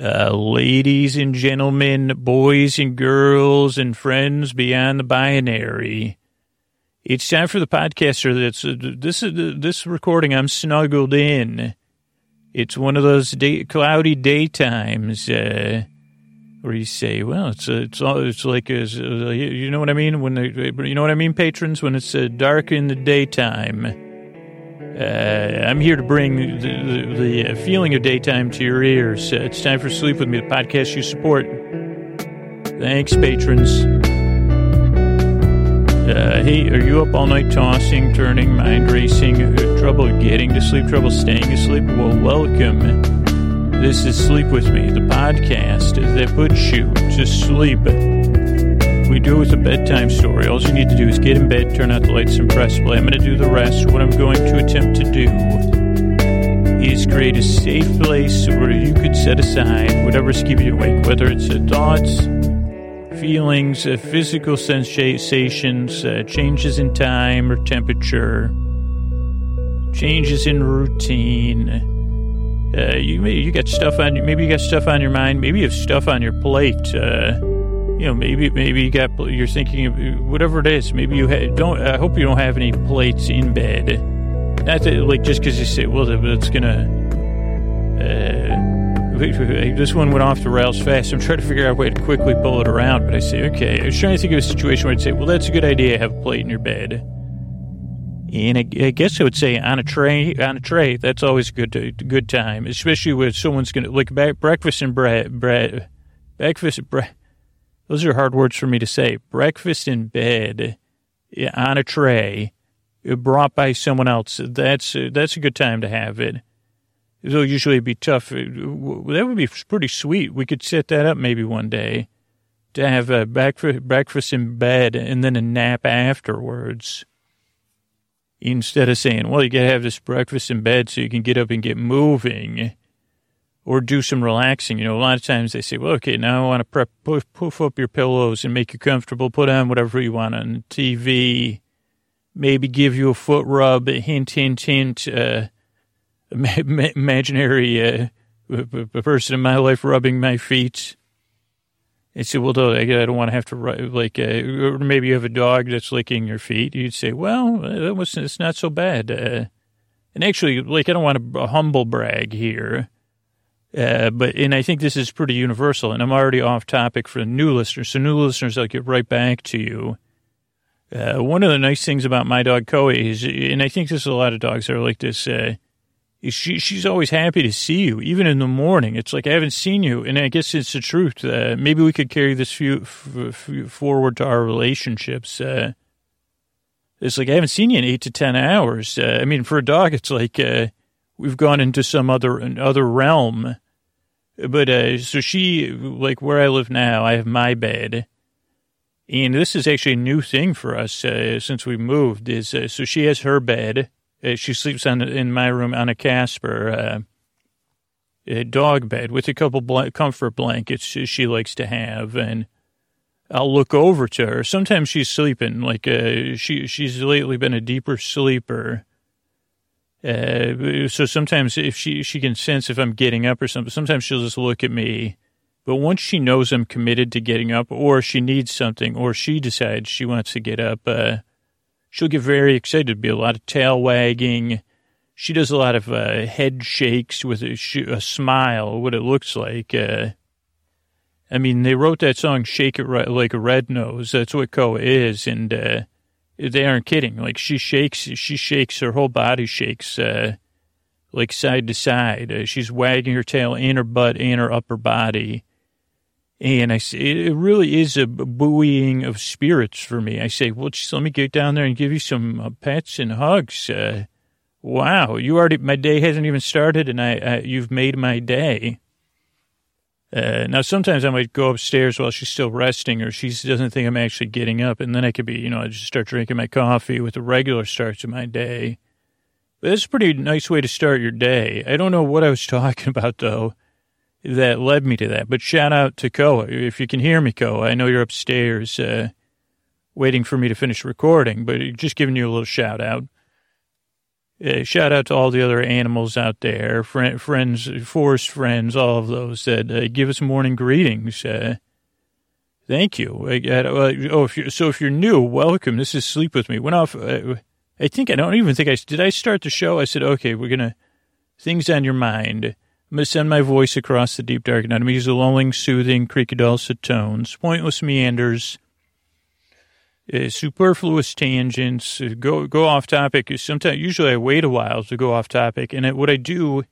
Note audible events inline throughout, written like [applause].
Uh, ladies and gentlemen, boys and girls, and friends beyond the binary. It's time for the podcaster. That's uh, this is uh, this recording. I'm snuggled in. It's one of those day, cloudy daytimes uh, where you say, "Well, it's uh, it's all it's like uh, you know what I mean when they, you know what I mean, patrons, when it's dark in the daytime." Uh, I'm here to bring the, the, the, feeling of daytime to your ears. Uh, it's time for Sleep With Me, the podcast you support. Thanks, patrons. Uh, hey, are you up all night tossing, turning, mind racing, uh, trouble getting to sleep, trouble staying asleep? Well, welcome. This is Sleep With Me, the podcast that puts you to sleep we do with a bedtime story. All you need to do is get in bed, turn out the lights, and press play. I'm going to do the rest. What I'm going to attempt to do is create a safe place where you could set aside whatever's keeping you awake, whether it's uh, thoughts, feelings, uh, physical sensations, uh, changes in time or temperature, changes in routine. Uh, you you got stuff on maybe you got stuff on your mind, maybe you have stuff on your plate. Uh, you know, maybe maybe you got you're thinking of whatever it is. Maybe you ha- don't. I hope you don't have any plates in bed. Not that, like just because you say, well, it's gonna. Uh, this one went off the rails fast. I'm trying to figure out a way to quickly pull it around, but I say, okay. I was trying to think of a situation where I'd say, well, that's a good idea. Have a plate in your bed. And I, I guess I would say on a tray, on a tray. That's always a good, good time, especially when someone's gonna like breakfast and bread, bread, breakfast bread those are hard words for me to say. Breakfast in bed on a tray uh, brought by someone else. That's, uh, that's a good time to have it. It'll usually be tough. Uh, that would be pretty sweet. We could set that up maybe one day to have a breakfast in bed and then a nap afterwards. Instead of saying, well, you got to have this breakfast in bed so you can get up and get moving or do some relaxing. You know, a lot of times they say, well, okay, now I want to prep, poof, poof up your pillows and make you comfortable. Put on whatever you want on TV. Maybe give you a foot rub, a hint, hint, hint. Uh, imaginary uh, person in my life rubbing my feet. And say, well, I don't want to have to, like, uh, maybe you have a dog that's licking your feet. You'd say, well, was, it's not so bad. Uh, and actually, like, I don't want to humble brag here uh, but and I think this is pretty universal. And I'm already off topic for new listeners. So new listeners, I'll get right back to you. Uh, one of the nice things about my dog Koa is, and I think there's a lot of dogs that are like this. Uh, she she's always happy to see you, even in the morning. It's like I haven't seen you, and I guess it's the truth. Uh, maybe we could carry this few, f- f- forward to our relationships. Uh, it's like I haven't seen you in eight to ten hours. Uh, I mean, for a dog, it's like we've gone into some other other realm but uh, so she, like where I live now, I have my bed. And this is actually a new thing for us uh, since we moved. Is uh, so she has her bed. Uh, she sleeps on in my room on a Casper uh, a dog bed with a couple bl- comfort blankets she likes to have, and I'll look over to her. Sometimes she's sleeping like uh, she she's lately been a deeper sleeper uh, so sometimes if she, she can sense if I'm getting up or something, sometimes she'll just look at me. But once she knows I'm committed to getting up or she needs something or she decides she wants to get up, uh, she'll get very excited. There'll be a lot of tail wagging. She does a lot of uh, head shakes with a, a, smile, what it looks like. Uh, I mean, they wrote that song "Shake It right, Like a Red Nose." That's what Koa is, and uh, they aren't kidding. Like she shakes, she shakes, her whole body shakes, uh, like side to side. Uh, she's wagging her tail and her butt and her upper body. And I say, it really is a buoying of spirits for me. I say, well, just let me get down there and give you some uh, pets and hugs. Uh, wow, you already, my day hasn't even started and I, I you've made my day. Uh, now, sometimes I might go upstairs while she's still resting or she doesn't think I'm actually getting up. And then I could be, you know, I just start drinking my coffee with a regular start to my day. But that's a pretty nice way to start your day. I don't know what I was [laughs] talking about, though, that led me to that. But shout out to Koa. If you can hear me, Koa, I know you're upstairs uh, waiting for me to finish recording, but just giving you a little shout out. Uh, shout out to all the other animals out there, friend, friends, forest friends, all of those that uh, give us morning greetings. Uh, thank you. Uh, oh, if you're, so if you're new, welcome. This is Sleep With Me. Went off, uh, I think, I don't even think I, did I start the show? I said, okay, we're going to, things on your mind. I'm going to send my voice across the deep dark night. I'm going to use the lulling, soothing, creaky dulcet tones, pointless meanders, uh, superfluous tangents, uh, go go off topic. Sometimes, usually, I wait a while to go off topic, and what I do.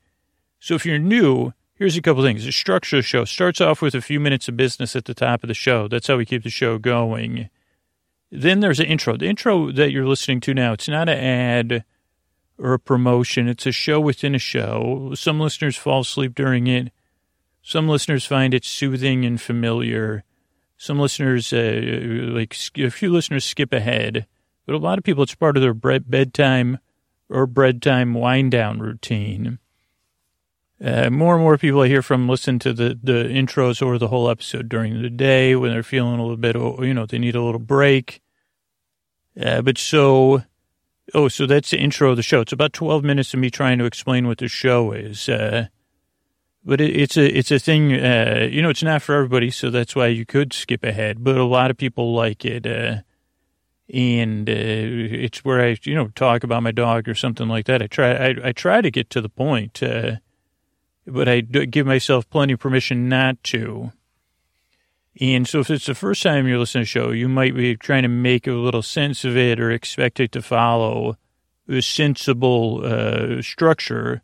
So, if you're new, here's a couple things. The structure of the show starts off with a few minutes of business at the top of the show. That's how we keep the show going. Then there's an intro. The intro that you're listening to now, it's not an ad or a promotion. It's a show within a show. Some listeners fall asleep during it. Some listeners find it soothing and familiar. Some listeners, uh, like a few listeners, skip ahead, but a lot of people, it's part of their bedtime or bedtime wind down routine. Uh, more and more people I hear from listen to the, the intros or the whole episode during the day when they're feeling a little bit, you know, they need a little break. Uh, but so, oh, so that's the intro of the show. It's about 12 minutes of me trying to explain what the show is. Uh, but it, it's a it's a thing. Uh, you know, it's not for everybody, so that's why you could skip ahead. But a lot of people like it, uh, and uh, it's where I you know talk about my dog or something like that. I try I, I try to get to the point, uh, but I give myself plenty of permission not to. And so, if it's the first time you're listening to the show, you might be trying to make a little sense of it or expect it to follow a sensible uh, structure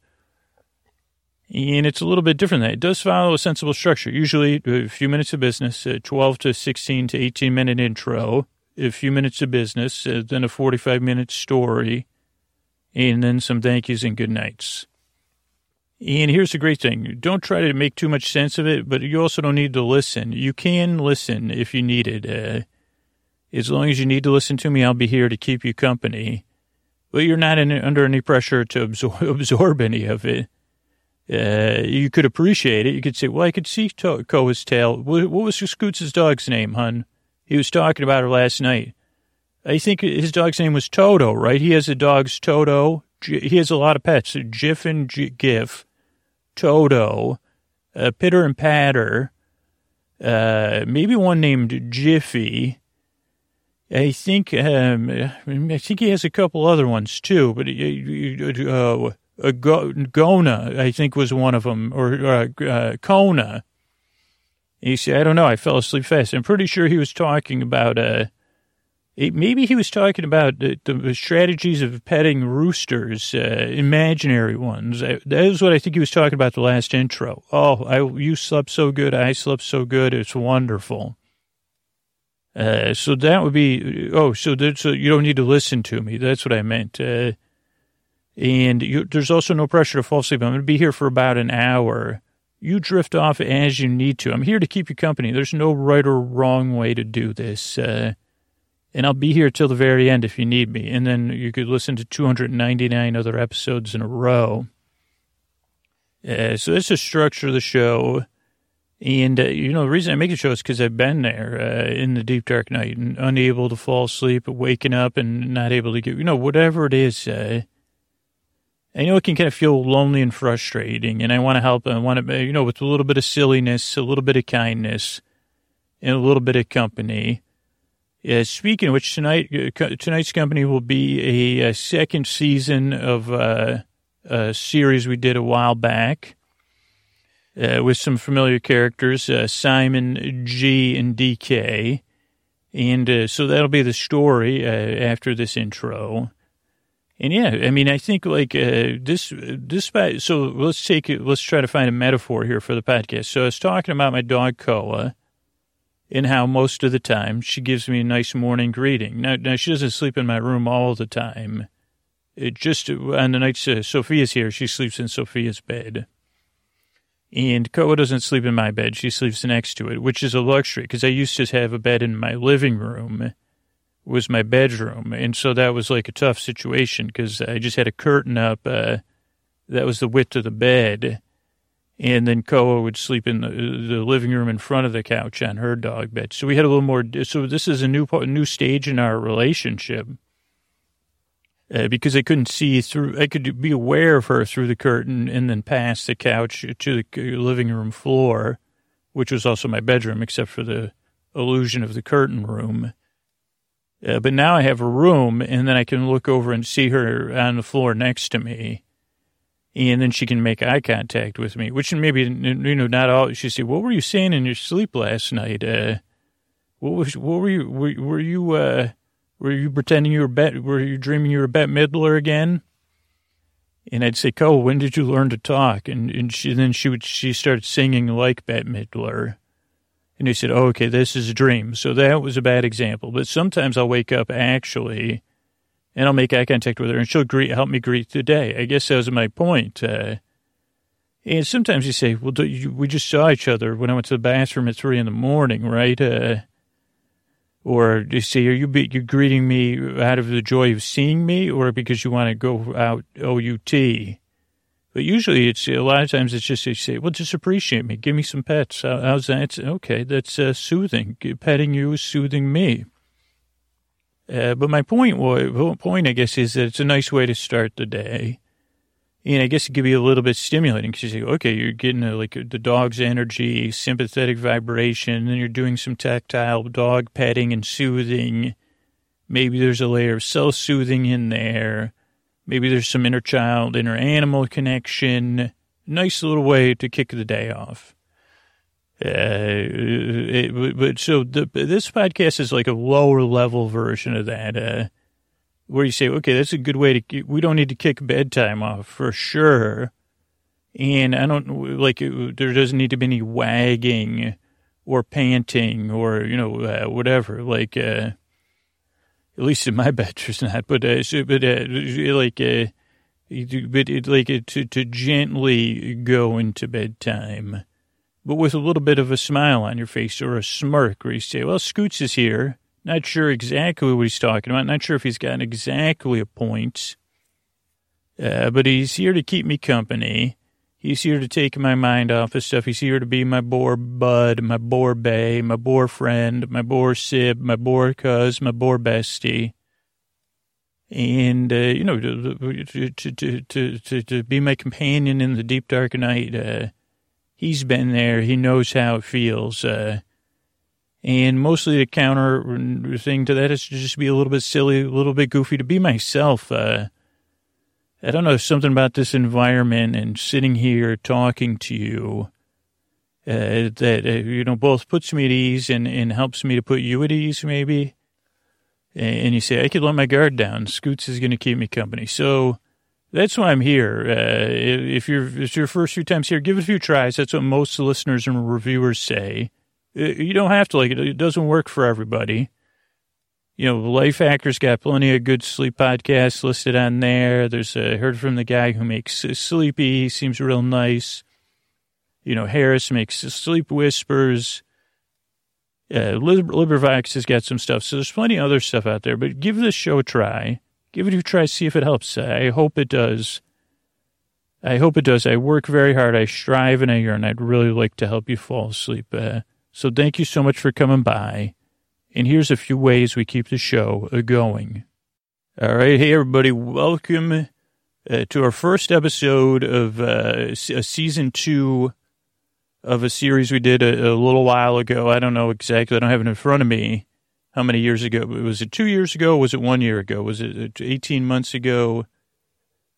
and it's a little bit different. That it does follow a sensible structure. Usually, a few minutes of business, a 12 to 16 to 18 minute intro, a few minutes of business, uh, then a 45 minute story, and then some thank yous and good nights. And here's the great thing don't try to make too much sense of it, but you also don't need to listen. You can listen if you need it. Uh, as long as you need to listen to me, I'll be here to keep you company. But you're not in, under any pressure to [laughs] absorb any of it uh, you could appreciate it. You could say, well, I could see to- Koa's tail. What, what was Scoots' dog's name, hun? He was talking about her last night. I think his dog's name was Toto, right? He has a dog's Toto. He has a lot of pets. Jiff and G- Gif, Toto, uh, Pitter and Patter, uh, maybe one named Jiffy. I think um, I think he has a couple other ones too, but uh, uh uh, Gona, I think was one of them, or uh, uh, Kona. He said, I don't know, I fell asleep fast. I'm pretty sure he was talking about, uh, maybe he was talking about the, the strategies of petting roosters, uh, imaginary ones. That is what I think he was talking about the last intro. Oh, I, you slept so good. I slept so good. It's wonderful. Uh, so that would be, oh, so, so you don't need to listen to me. That's what I meant. Uh, and you, there's also no pressure to fall asleep. I'm going to be here for about an hour. You drift off as you need to. I'm here to keep you company. There's no right or wrong way to do this. Uh, and I'll be here till the very end if you need me. And then you could listen to 299 other episodes in a row. Uh, so that's the structure of the show. And, uh, you know, the reason I make the show is because I've been there uh, in the deep dark night and unable to fall asleep, waking up and not able to get, you know, whatever it is. Uh, I know it can kind of feel lonely and frustrating, and I want to help. I want to, you know, with a little bit of silliness, a little bit of kindness, and a little bit of company. Uh, speaking of which, tonight uh, tonight's company will be a, a second season of uh, a series we did a while back uh, with some familiar characters, uh, Simon, G, and DK. And uh, so that'll be the story after this intro. And yeah, I mean, I think like uh, this, this, so let's take it, let's try to find a metaphor here for the podcast. So I was talking about my dog Koa and how most of the time she gives me a nice morning greeting. Now, now she doesn't sleep in my room all the time. It just on the nights uh, Sophia's here, she sleeps in Sophia's bed. And Koa doesn't sleep in my bed. She sleeps next to it, which is a luxury because I used to have a bed in my living room was my bedroom. And so that was like a tough situation because I just had a curtain up. Uh, that was the width of the bed. And then Koa would sleep in the, the living room in front of the couch on her dog bed. So we had a little more. So this is a new new stage in our relationship. uh, because I couldn't see through. I could be aware of her through the curtain and then past the couch to the living room floor, which was also my bedroom, except for the illusion of the curtain room. Uh, but now I have a room, and then I can look over and see her on the floor next to me, and then she can make eye contact with me. Which maybe you know not all. She say, "What were you saying in your sleep last night? Uh, what was? What were you? Were, were you? Uh, were you pretending you were bet? Were you dreaming you were Bette Midler again?" And I'd say, "Cole, when did you learn to talk?" And and she then she would she started singing like Bette Midler. And he said, oh, okay, this is a dream. So that was a bad example. But sometimes I'll wake up actually and I'll make eye contact with her and she'll greet, help me greet the day. I guess that was my point. Uh, and sometimes you say, well, you, we just saw each other when I went to the bathroom at three in the morning, right? Uh, or you say, are you, you greeting me out of the joy of seeing me or because you want to go out OUT? But usually it's a lot of times it's just you say, well, just appreciate me. Give me some pets. how's that? Okay, that's uh, soothing. Petting you is soothing me. Uh, but my point, point, I guess, is that it's a nice way to start the day. And I guess it could be a little bit stimulating because you say, okay, you're getting a, like the dog's energy, sympathetic vibration, and you're doing some tactile dog petting and soothing. Maybe there's a layer of self-soothing in there. Maybe there's some inner child, inner animal connection. Nice little way to kick the day off. Uh, it, but so the, this podcast is like a lower level version of that, uh, where you say, okay, that's a good way to, we don't need to kick bedtime off for sure. And I don't like, there doesn't need to be any wagging or panting or, you know, uh, whatever. Like, uh, at least in my [laughs] there's not. But uh, so, but uh, like, uh, but it, like uh, to to gently go into bedtime, but with a little bit of a smile on your face or a smirk, where you say, "Well, Scoots is here. Not sure exactly what he's talking about. Not sure if he's got exactly a point, uh, but he's here to keep me company." He's here to take my mind off of stuff. He's here to be my boar bud, my boar bay, my boar friend, my boar sib, my boar cuz, my boar bestie. And, uh, you know, to, to, to, to, to, be my companion in the deep dark night. Uh, he's been there. He knows how it feels. Uh, and mostly the counter thing to that is to just be a little bit silly, a little bit goofy, to be myself. Uh, I don't know, something about this environment and sitting here talking to you uh, that, uh, you know, both puts me at ease and, and helps me to put you at ease, maybe. And you say, I could let my guard down. Scoots is going to keep me company. So that's why I'm here. Uh, if you're, if it's your first few times here, give it a few tries. That's what most listeners and reviewers say. Uh, you don't have to like it. It doesn't work for everybody you know, Lifehacker's got plenty of good sleep podcasts listed on there. There's a heard from the guy who makes Sleepy. He seems real nice. You know, Harris makes Sleep Whispers. Uh, LibriVox has got some stuff. So there's plenty of other stuff out there, but give this show a try. Give it a try, see if it helps. I hope it does. I hope it does. I work very hard. I strive and I yearn. I'd really like to help you fall asleep. Uh, so thank you so much for coming by. And here's a few ways we keep the show going. All right. Hey, everybody. Welcome uh, to our first episode of uh, season two of a series we did a, a, little while ago. I don't know exactly. I don't have it in front of me. How many years ago? Was it two years ago? was it one year ago? Was it 18 months ago?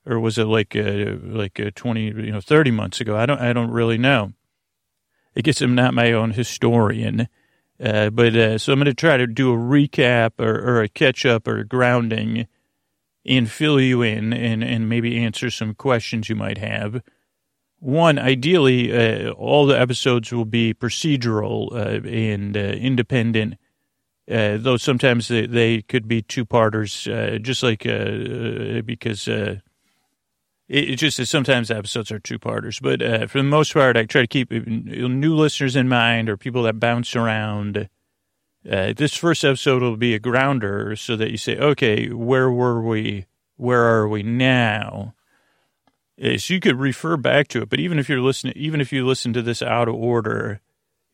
Or was it like uh, like uh, 20, you know, 30 months ago? I don't, I don't really know. I guess I'm not my own historian. Uh, but uh, so I'm going to try to do a recap or, or a catch up or grounding and fill you in and, and maybe answer some questions you might have. One, ideally, uh, all the episodes will be procedural uh, and uh, independent, though sometimes they, they, could be two parters, just like because it, just that sometimes episodes are two parters, but uh, for the most part, I try to keep new listeners in mind or people that bounce around. Uh, this first episode will be a grounder so that you say, okay, where were we? Where are we now? Uh, so you could refer back to it, but even if you're listening, even if you listen to this out of order,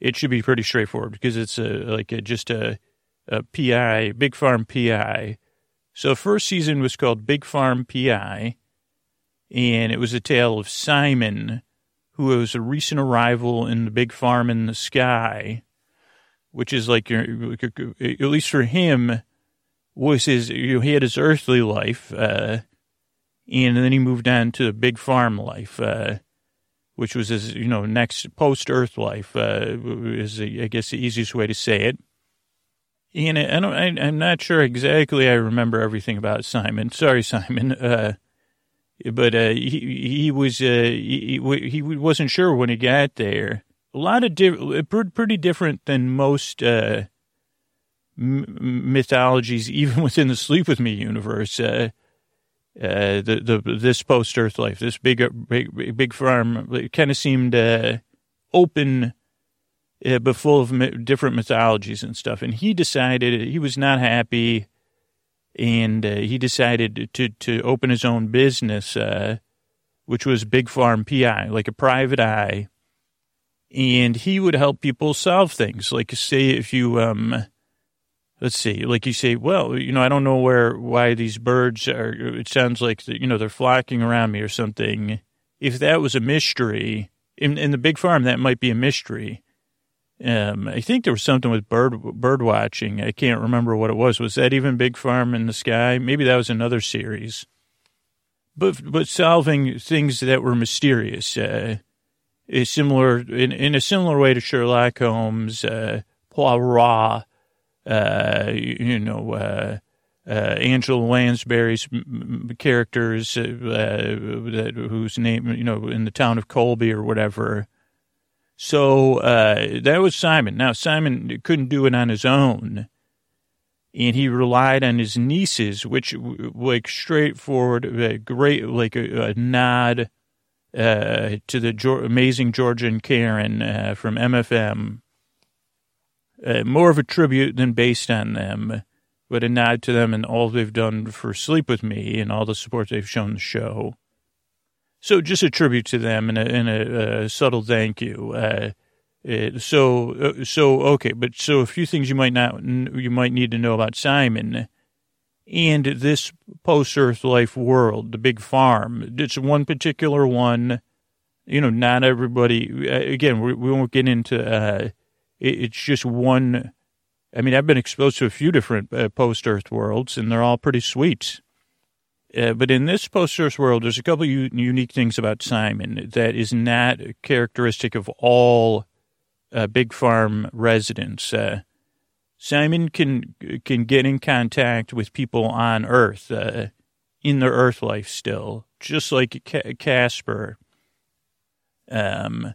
it should be pretty straightforward because it's a, like a, just a, a PI, big farm PI So first season was called Big Farm PI, and it was a tale of Simon, who was a recent arrival in the big farm in the sky, which is like your, at least for him, was his, you know, he had his earthly life, uh, and then he moved on to the big farm life, uh, which was his, you know, next post Earth life, uh, is, I guess, the easiest way to say it. And I don't, I, am not sure exactly I remember everything about Simon. Sorry, Simon. Uh, but uh, he he was uh, he, he wasn't sure when he got there. A lot of di- pretty different than most uh, mythologies, [laughs] even within the Sleep with Me universe. Uh, uh, the the this post Earth life, this big big big farm, kind of seemed uh, open, but full of different mythologies and stuff. And he decided he was not happy and uh, he decided to to open his own business, uh, which was Big Farm PI, like a private eye, and he would help people solve things. Like say if you um, let's see, like you say, well, you know, I don't know where why these birds are. It sounds like you know they're flocking around me or something. If that was a mystery in, in the big farm, that might be a mystery. Um, I think there was something with bird bird watching. I can't remember what it was. Was that even Big Farm in the Sky? Maybe that was another series. But but solving things that were mysterious, uh, is similar in in a similar way to Sherlock Holmes, uh, Poirot, uh, you know, uh, uh, Angela Lansbury's characters, uh, whose name you know in the town of Colby or whatever so uh, that was Simon. Now, Simon couldn't do it on his own. And he relied on his nieces, which, like, straightforward, uh, great, like a, a nod uh, to the jo- amazing George and Karen uh, from MFM. Uh, more of a tribute than based on them, but a nod to them and all they've done for Sleep With Me and all the support they've shown the show. So just a tribute to them and a, and a, a subtle thank you. Uh, uh, so uh, so okay, but so a few things you might not you might need to know about Simon and this post Earth life world, the big farm. It's one particular one. You know, not everybody. Uh, again, we, we won't get into. Uh, it, it's just one. I mean, I've been exposed to a few different uh, post Earth worlds, and they're all pretty sweet. Uh, but in this post-Earth world, there's a couple u- unique things about Simon that is not characteristic of all uh, big farm residents. Uh, Simon can can get in contact with people on Earth uh, in their Earth life still, just like Casper. Um,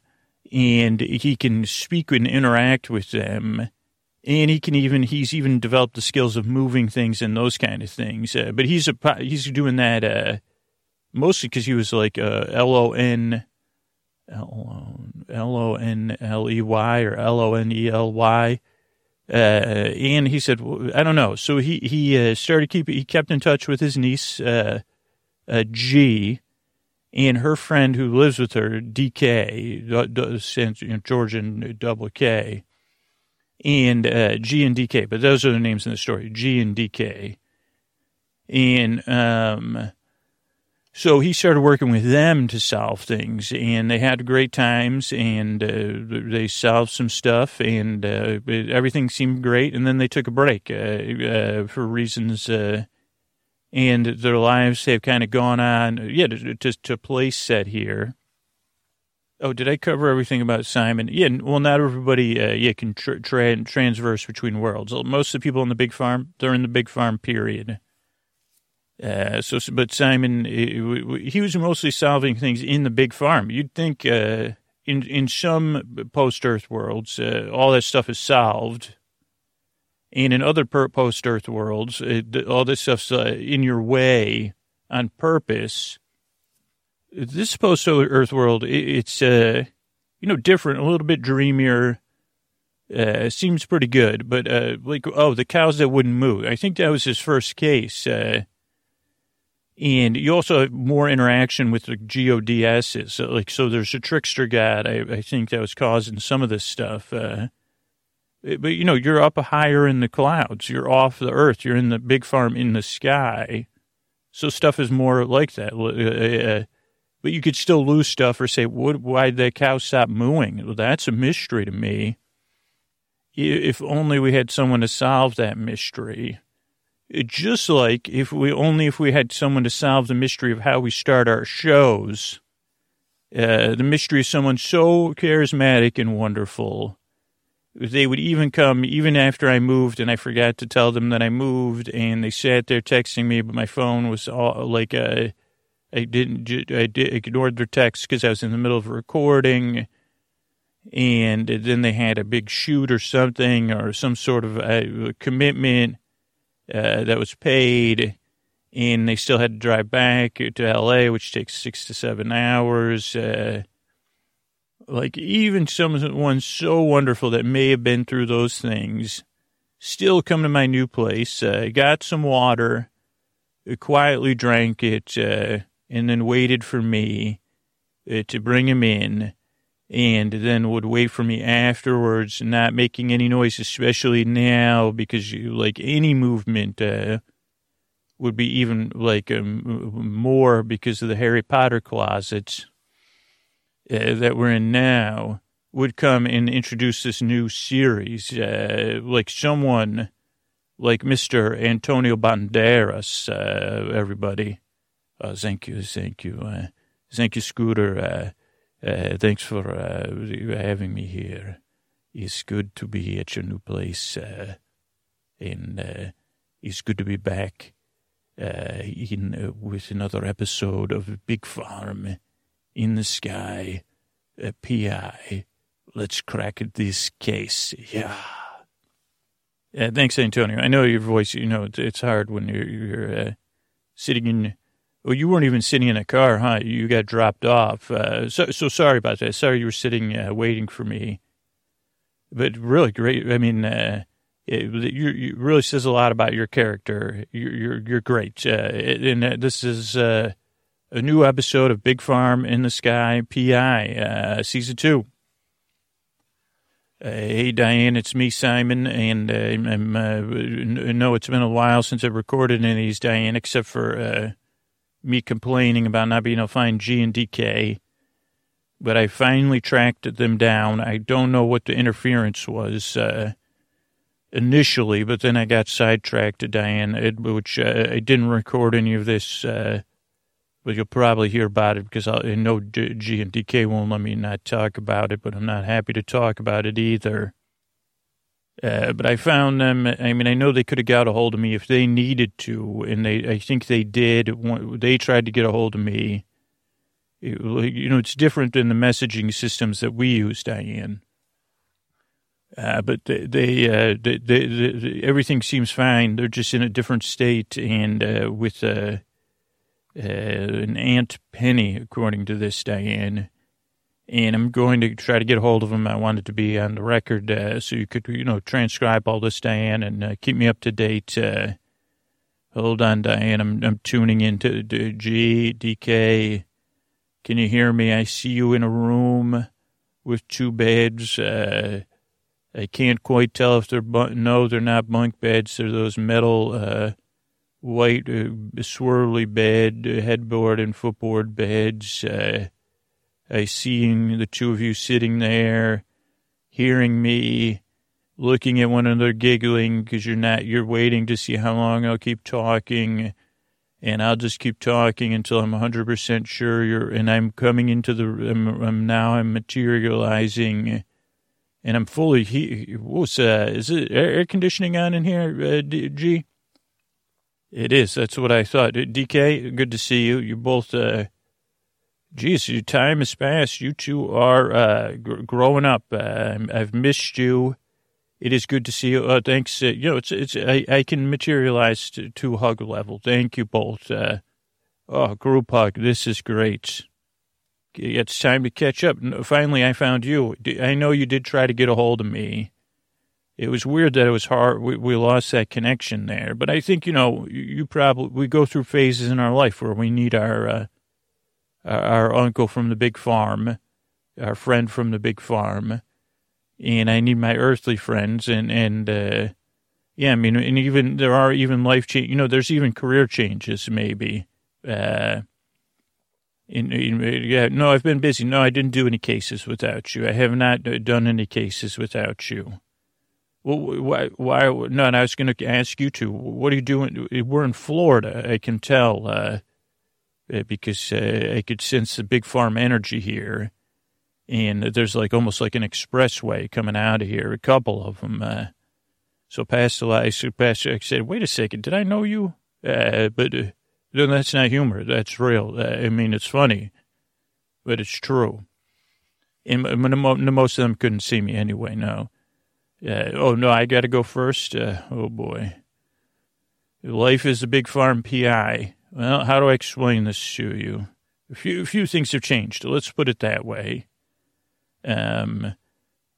and he can speak and interact with them and he can even he's even developed the skills of moving things and those kind of things. Uh, but he's a he's doing that uh, mostly because he was like uh, L O N L O N L E Y or L O N E L Y. Uh, and he said, well, I don't know. So he he uh, started keep he kept in touch with his niece uh, G, and her friend who lives with her DK, Georgian double K and uh, G and DK, but those are the names in the story, G and DK. And um, so he started working with them to solve things, and they had great times, and uh, they solved some stuff, and uh, everything seemed great. And then they took a break uh, uh, for reasons, uh, and their lives have kind of gone on. Yeah, to, to, to place set here Oh, did I cover everything about Simon? Yeah, well, not everybody, uh, yeah, can tra- tra- transverse between worlds. Most of the people in the big farm, they're in the big farm period. Uh, so, but Simon, he was mostly solving things in the big farm. You'd think uh, in in some post Earth worlds, uh, all that stuff is solved, and in other post Earth worlds, all this stuff's uh, in your way on purpose this post Earth world, it's uh, you know different, a little bit dreamier. Uh, seems pretty good, but uh, like oh, the cows that wouldn't move. I think that was his first case. Uh, and you also have more interaction with the GODSs. So, like, so there's a trickster god. I, I think that was causing some of this stuff. Uh, Eh, but you know, you're up higher in the clouds. You're off the earth. You're in the big farm in the sky. So stuff is more like that. But you could still lose stuff or say, what, why'd the cow stop mooing? Well, that's a mystery to me. If only we had someone to solve that mystery. Just like if we only if we had someone to solve the mystery of how we start our shows. Uh, the mystery of someone so charismatic and wonderful they would even come even after I moved and I forgot to tell them that I moved and they sat there texting me, but my phone was all like, uh, I didn't, I did, ignored their text because I was in the middle of recording and then they had a big shoot or something or some sort of uh, commitment uh, that was paid and they still had to drive back to LA, which takes six to seven hours. Uh, like even someone so wonderful that may have been through those things, still come to my new place, uh, got some water, quietly drank it, uh, and then waited for me uh, to bring him in, and then would wait for me afterwards, not making any noise, especially now because you like any movement. Uh, would be even like um, more because of the Harry Potter closets uh, that we're in now would come and introduce this new series, uh, like someone like Mr. Antonio Banderas, uh, everybody. Uh, thank you, thank you. Uh, thank you, Scooter. Uh, thanks for having me here. It's good to be at your new place, and it's good to be back in with another episode of Big Farm in the sky, PI. Let's crack this case. Yeah. Yeah, thanks, Antonio. I know your voice, you know, it's hard when you're, you're uh, sitting in, well, you weren't even sitting in a car, huh? You got dropped off. Uh, so, so sorry about that. Sorry you were sitting uh, waiting for me. But really great. I mean, uh, it, you, you really says a lot about your character. You're, you're, you're great. Uh, and uh, this is, uh, a new episode of Big Farm in the Sky PI, season two. Uh, hey, Diane, it's me, Simon, and uh, I'm, uh, it's been a while since I've recorded any of these, Diane, except for me complaining about not being able to find G and DK. But I finally tracked them down. I don't know what the interference was uh, initially, but then I got sidetracked to Diane, which uh, I didn't record any of this but you'll probably hear about it because I know G and DK won't let me not talk about it, but I'm not happy to talk about it either. Uh, but I found them. I mean, I know they could have got a hold of me if they needed to, and they, I think they did. They tried to get a hold of me. It, you know, it's different than the messaging systems that we use, Diane. Uh, but they, they, uh, they, they, everything seems fine. They're just in a different state, and uh, with uh, uh, an Aunt Penny, according to this, Diane. And I'm going to try to get a hold of him. I wanted to be on the record uh, so you could, you know, transcribe all this, Diane, and uh, keep me up to date. Uh, hold on, Diane. I'm, I'm tuning into G, DK. Can you hear me? I see you in a room with two beds. Uh, I can't quite tell if they're, bu- no, they're not bunk beds. They're those metal, uh, white uh, swirly bed, headboard and footboard beds. I seeing the two of you sitting there, hearing me, looking at one another, giggling because you're not. You're waiting to see how long I'll keep talking, and I'll just keep talking until I'm 100 percent sure you're. And I'm coming into the. I'm, I'm now. I'm materializing. And I'm fully. He, what's uh? Is it air conditioning on in here, uh, G? It is. That's what I thought. DK, good to see you. You're both, uh, geez, your time has passed. You two are uh, g- growing up. Uh, I've missed you. It is good to see you. Uh, thanks. Uh, you know, it's it's. I, I can materialize to, to hug level. Thank you both. Uh, oh, group hug. This is great. It's time to catch up. Finally, I found you. I know you did try to get a hold of me it was weird that it was hard. We, we lost that connection there. But I think, you know, you, you probably, we go through phases in our life where we need our, uh, our uncle from the big farm, our friend from the big farm. and I need my earthly friends, and and uh, yeah, I mean, and even there are even life change. You know, there's even career changes, maybe. Uh, in, in, yeah, no, I've been busy. No, I didn't do any cases without you. I have not done any cases without you. Well, why? Why? No, and I was going to ask you to. What are you doing? We're in Florida. I can tell uh, uh, because uh, I could sense the big farm energy here, and there's like almost like an expressway coming out of here. A couple of them. Uh, so Pastor, I said, "Wait a second, did I know you?" Uh, but uh, no, that's not humor. That's real. I mean, it's funny, but it's true. And most of them couldn't see me anyway. No. Uh, oh, no, I got to go first. Uh, oh, boy. Life is a big farm PI. Well, how do I explain this to you? A few, a few things have changed. Let's put it that way. Um,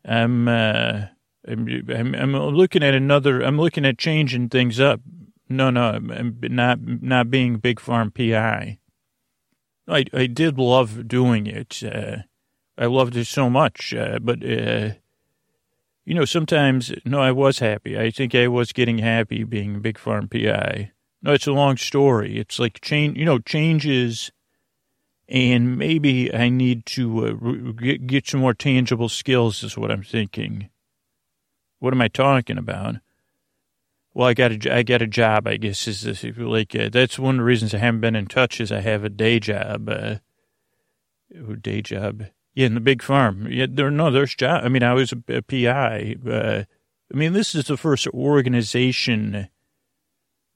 I'm, uh, I'm, I'm, I'm looking at another, I'm looking at changing things up. No, no, I'm not, not being big farm PI. I, I did love doing it. Uh, I loved it so much, uh, but, uh, you know, sometimes, no, I was happy. I think I was getting happy being big farm PI. No, it's a long story. It's like change, you know, changes, and maybe I need to uh, get, some more tangible skills, is what I'm thinking. What am I talking about? Well, I got a, I got a job, I guess, is this, like, uh, that's one of the reasons I haven't been in touch is I have a day job, uh, day job. Yeah, in the big farm. Yeah, there no, there's job. I mean, I was a, a PI. Uh, I mean, this is the first organization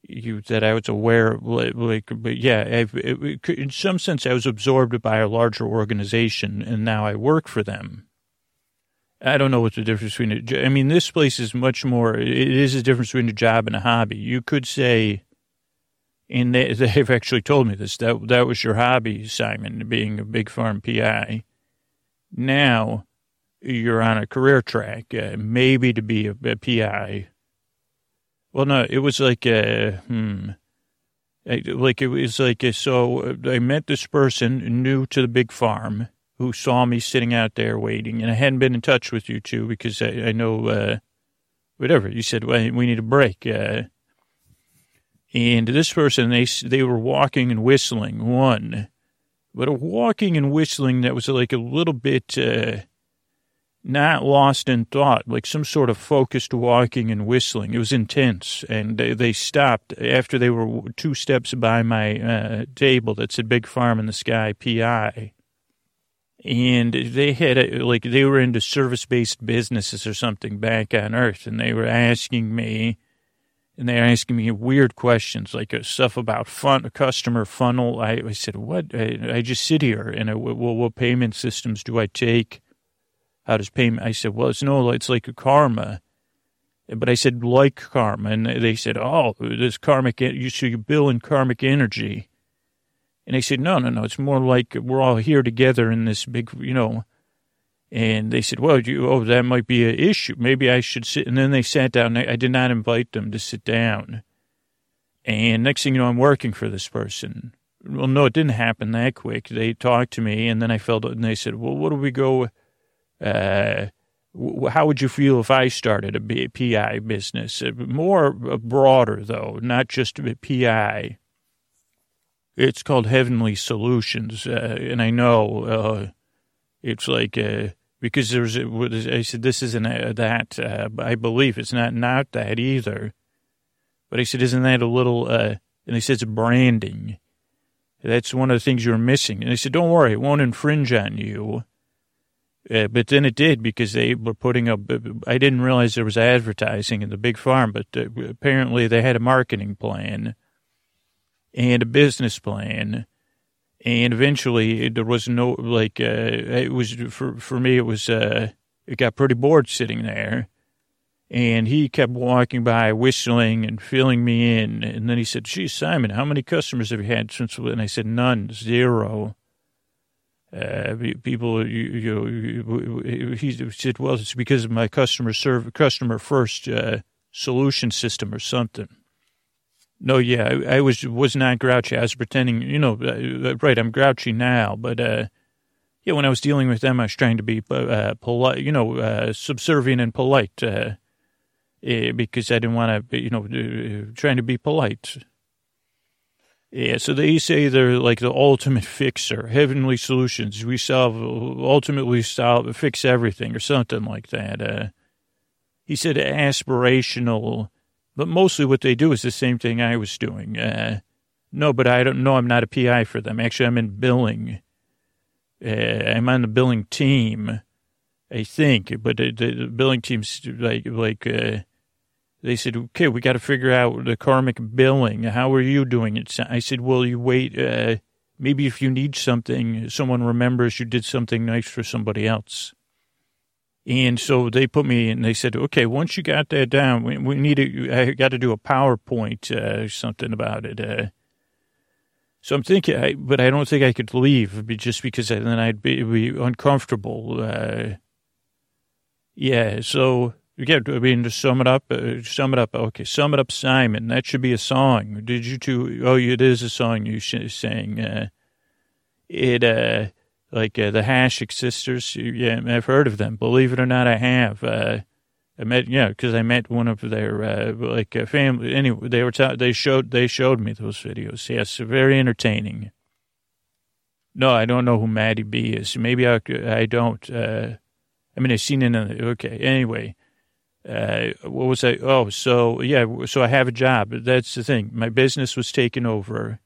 you, that I was aware of. Like, but yeah, I've, it, in some sense, I was absorbed by a larger organization, and now I work for them. I don't know what the difference between. A, I mean, this place is much more. It is a difference between a job and a hobby. You could say and they, [laughs] they've actually told me this. That that was your hobby, Simon, being a big farm PI. Now you're on a career track, uh, maybe to be a, a, PI. Well, no, it was like, uh, hmm, like it was like, a, so uh, I met this person new to the big farm who saw me sitting out there waiting, and I hadn't been in touch with you two because I, I know, uh, whatever you said, well, we need a break. Uh, and this person, they they were walking and whistling. One, but a walking and whistling that was like a little bit uh, not lost in thought, like some sort of focused walking and whistling. It was intense, and they, they stopped after they were two steps by my uh, table that said "Big Farm in the Sky" PI, and they had a, like they were into service-based businesses or something back on Earth, and they were asking me and they're asking me weird questions like uh, stuff about fun, customer funnel. I, I said, what? I, I, just sit here and I, well, what payment systems do I take? How does payment? I said, well, it's no, it's like a karma. But I said, like karma. And they said, oh, this karmic, you so you bill in karmic energy. And I said, no, no, no, it's more like we're all here together in this big, you know, and they said, well, you, oh, that might be an issue. Maybe I should sit. And then they sat down. I did not invite them to sit down. And next thing you know, I'm working for this person. Well, no, it didn't happen that quick. They talked to me, and then I felt and they said, well, what do we go, uh, how would you feel if I started a PI business? Uh, more broader, though, not just a PI. It's called Heavenly Solutions. Uh, and I know uh, it's like, uh, because there's, I said, this isn't uh, that, uh, I believe it's not, not that either. But I said, isn't that a little, uh, and he said, it's branding. That's one of the things you're missing. And I said, don't worry, it won't infringe on you. Uh, but then it did because they were putting up, I didn't realize there was advertising in the big farm, but uh, apparently they had a marketing plan and a business plan. And eventually there was no like uh, it was for for me it was uh, it got pretty bored sitting there. And he kept walking by whistling and filling me in. And then he said "Gee, simon how many customers have you had since and i said none zero uh, people you, you, he said well it's because of my customer serve customer first uh, solution system or something no, yeah, I, I, was was not grouchy. I was pretending, you know, uh, uh, right? I'm grouchy now, but uh, Yeah, when I was dealing with them, I was trying to be uh, polite, you know, subservient and polite, eh, because I didn't want to, you know, trying to be polite. Yeah, so they say they're like the ultimate fixer, heavenly solutions. We solve, ultimately solve, fix everything, or something like that. Uh, he said aspirational, but mostly what they do is the same thing I was doing. Uh, no, but I don't know. I'm not a PI for them. Actually, I'm in billing. Uh, I'm on the billing team, I think, but the, the billing team's like, like, uh, they said, okay, we got to figure out the karmic billing. How are you doing it? I said, well, you wait, uh, maybe if you need something, someone remembers you did something nice for somebody else. And so they put me and they said, okay, once you got that down, we, we need to, I got to do a PowerPoint, uh, something about it. Uh, so I'm thinking, I, but I don't think I could leave just because then I'd be, be uncomfortable. Uh, yeah. So yeah, I mean, to sum it up, uh, sum it up. Okay. Sum it up, Simon. That should be a song. Did you two? Oh, it is a song you sang. Uh, it, uh, like, uh, the Haschak sisters. Yeah. I've heard of them. Believe it or not, I have. Uh, I met, yeah, because I met one of their uh, like uh, family. Anyway, they were ta- they showed they showed me those videos. Yes, very entertaining. No, I don't know who Maddie B is. Maybe I I don't. Uh, I mean, I've seen it. Okay, anyway, uh, what was I? Oh, so yeah, so I have a job. That's the thing. My business was taken over.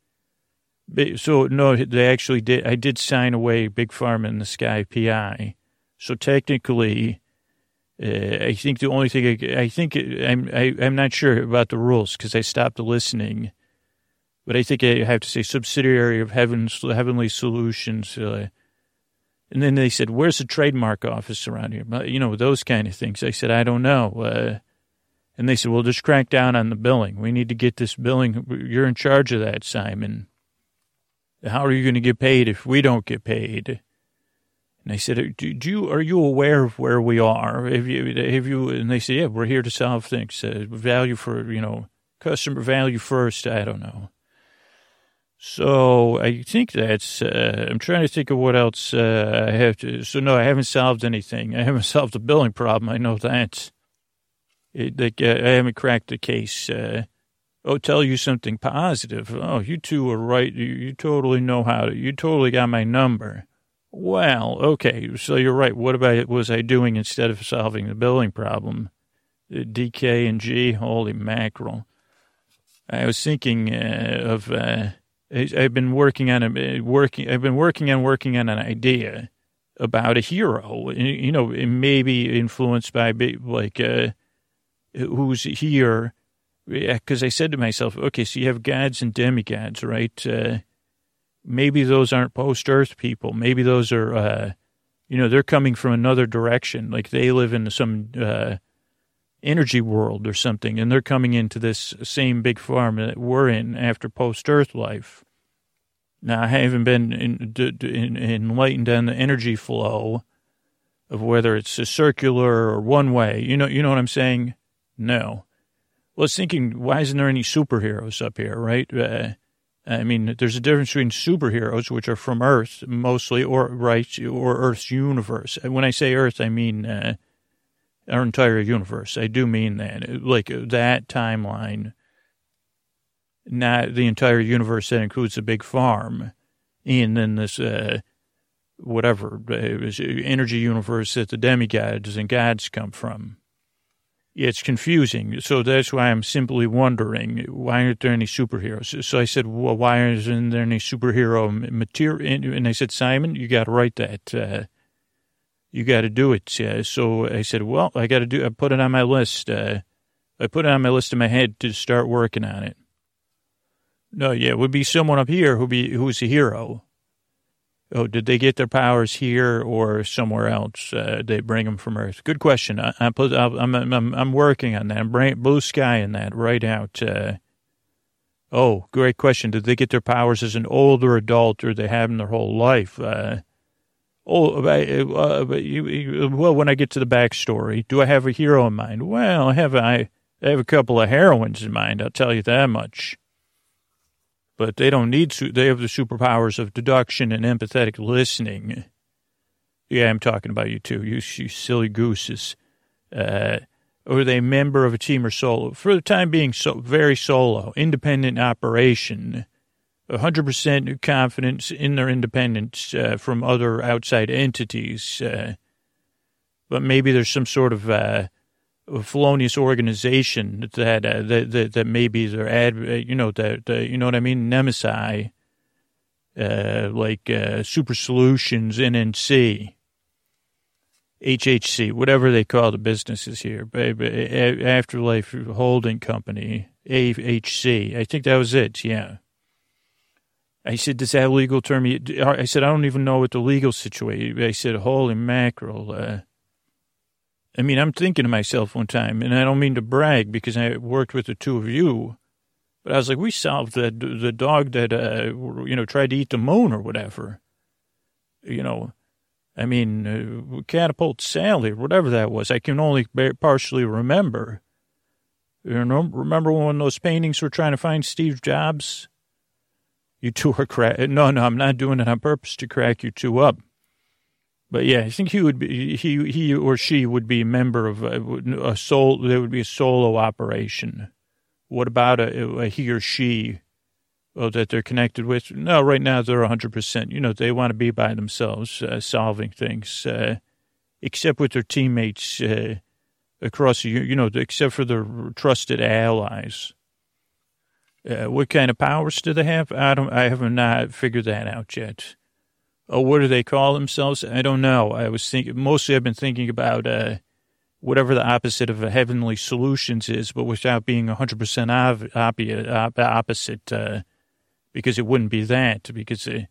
So no, they actually did. I did sign away Big Farm in the Sky PI. So technically uh, I think the only thing I, I think I'm I, am i am not sure about the rules because I stopped listening, but I think I have to say subsidiary of Heaven's Heavenly Solutions. Uh, and then they said, "Where's the trademark office around here?" You know those kind of things. I said, "I don't know." Uh, and they said, "Well, just crack down on the billing. We need to get this billing. You're in charge of that, Simon. How are you going to get paid if we don't get paid?" And I said, do, do, you, are you aware of where we are? Have you, have you, and they said, yeah, we're here to solve things. Uh, value for, you know, customer value first. I don't know. So I think that's, uh, I'm trying to think of what else uh, I have to, so no, I haven't solved anything. I haven't [laughs] solved the billing problem. I know that. It, like, uh, I haven't cracked the case. Uh, oh, tell you something positive. Oh, you two are right. You, you totally know how to, you totally got my number. Well, okay, so you're right. What about was I doing instead of solving the billing problem? DK and G, holy mackerel. I was thinking uh, of uh, I've been working on a working I've been working on working on an idea about a hero. You know, maybe influenced by like uh, who's here. Because I said to myself, okay, so you have gods and demigods, right? Uh, maybe those aren't post Earth people. Maybe those are, uh, you know, they're coming from another direction. Like they live in some uh, energy world or something, and they're coming into this same big farm that we're in after post Earth life. Now, I haven't been in, in, enlightened on the energy flow of whether it's a circular or one way. You know, you know what I'm saying? No. Well, I was thinking, why isn't there any superheroes up here, right? Uh, I mean, there's a difference between superheroes, which are from Earth mostly, or right, or Earth's universe. When I say Earth, I mean uh, our entire universe. I do mean that, like that timeline, not the entire universe that includes a big farm, and then this uh, whatever uh, energy universe that the demigods and gods come from it's confusing. So that's why I'm simply wondering why aren't there any superheroes? So I said, well, why isn't there any superhero material? And I said, Simon, you got to write that. Uh, you got to do it. Uh, so I said, well, I got to do. I put it on my list. Uh, I put it on my list in my head to start working on it. No, yeah, it would be someone up here who be who's a hero. Oh, did they get their powers here or somewhere else? Uh, they bring them from Earth. Good question. I, am I'm, I'm, I'm working on that. I'm bring, blue sky in that right out. Uh, oh, great question. Did they get their powers as an older adult or they have them their whole life? Uh, oh, uh, you, well, when I get to the backstory, do I have a hero in mind? Well, I have, I, I have a couple of heroines in mind. I'll tell you that much but they don't need to. They have the superpowers of deduction and empathetic listening. Yeah, I'm talking about you too. You, you silly gooses. Uh, or are they member of a team or solo? For the time being, so very solo, independent operation. 100% confidence in their independence uh, from other outside entities. Uh, but maybe there's some sort of uh, felonious organization that, uh, that, that that maybe they're ad, uh, you know that you know what I mean, Nemesis, uh, like Super Solutions, NNC, HHC, whatever they call the businesses here, Afterlife Holding Company, AHC. I think that was it. Yeah. I said, does that legal term? I said, I don't even know what the legal situation. I said, holy mackerel. Uh, I mean, I'm thinking to myself one time, and I don't mean to brag because I worked with the two of you, but I was like, we solved the the dog that uh, you know tried to eat the moon or whatever. You know, I mean, uh, catapult Sally or whatever that was. I can only partially remember. You know, remember when those paintings were trying to find Steve Jobs? You two are crack. No, no, I'm not doing it on purpose to crack you two up. But yeah, I think he would be he he or she would be a member of a, a soul. There would be a solo operation. What about a, a he or she oh, that they're connected with? No, right now they're hundred percent. You know, they want to be by themselves, uh, solving things, uh, except with their teammates uh, across. You know, except for their trusted allies. Uh, what kind of powers do they have? I don't. I have not figured that out yet. Oh, what do they call themselves? I don't know. I was thinking mostly. I've been thinking about uh, whatever the opposite of heavenly solutions is, but without being hundred percent opposite, uh, because it wouldn't be that. Because uh,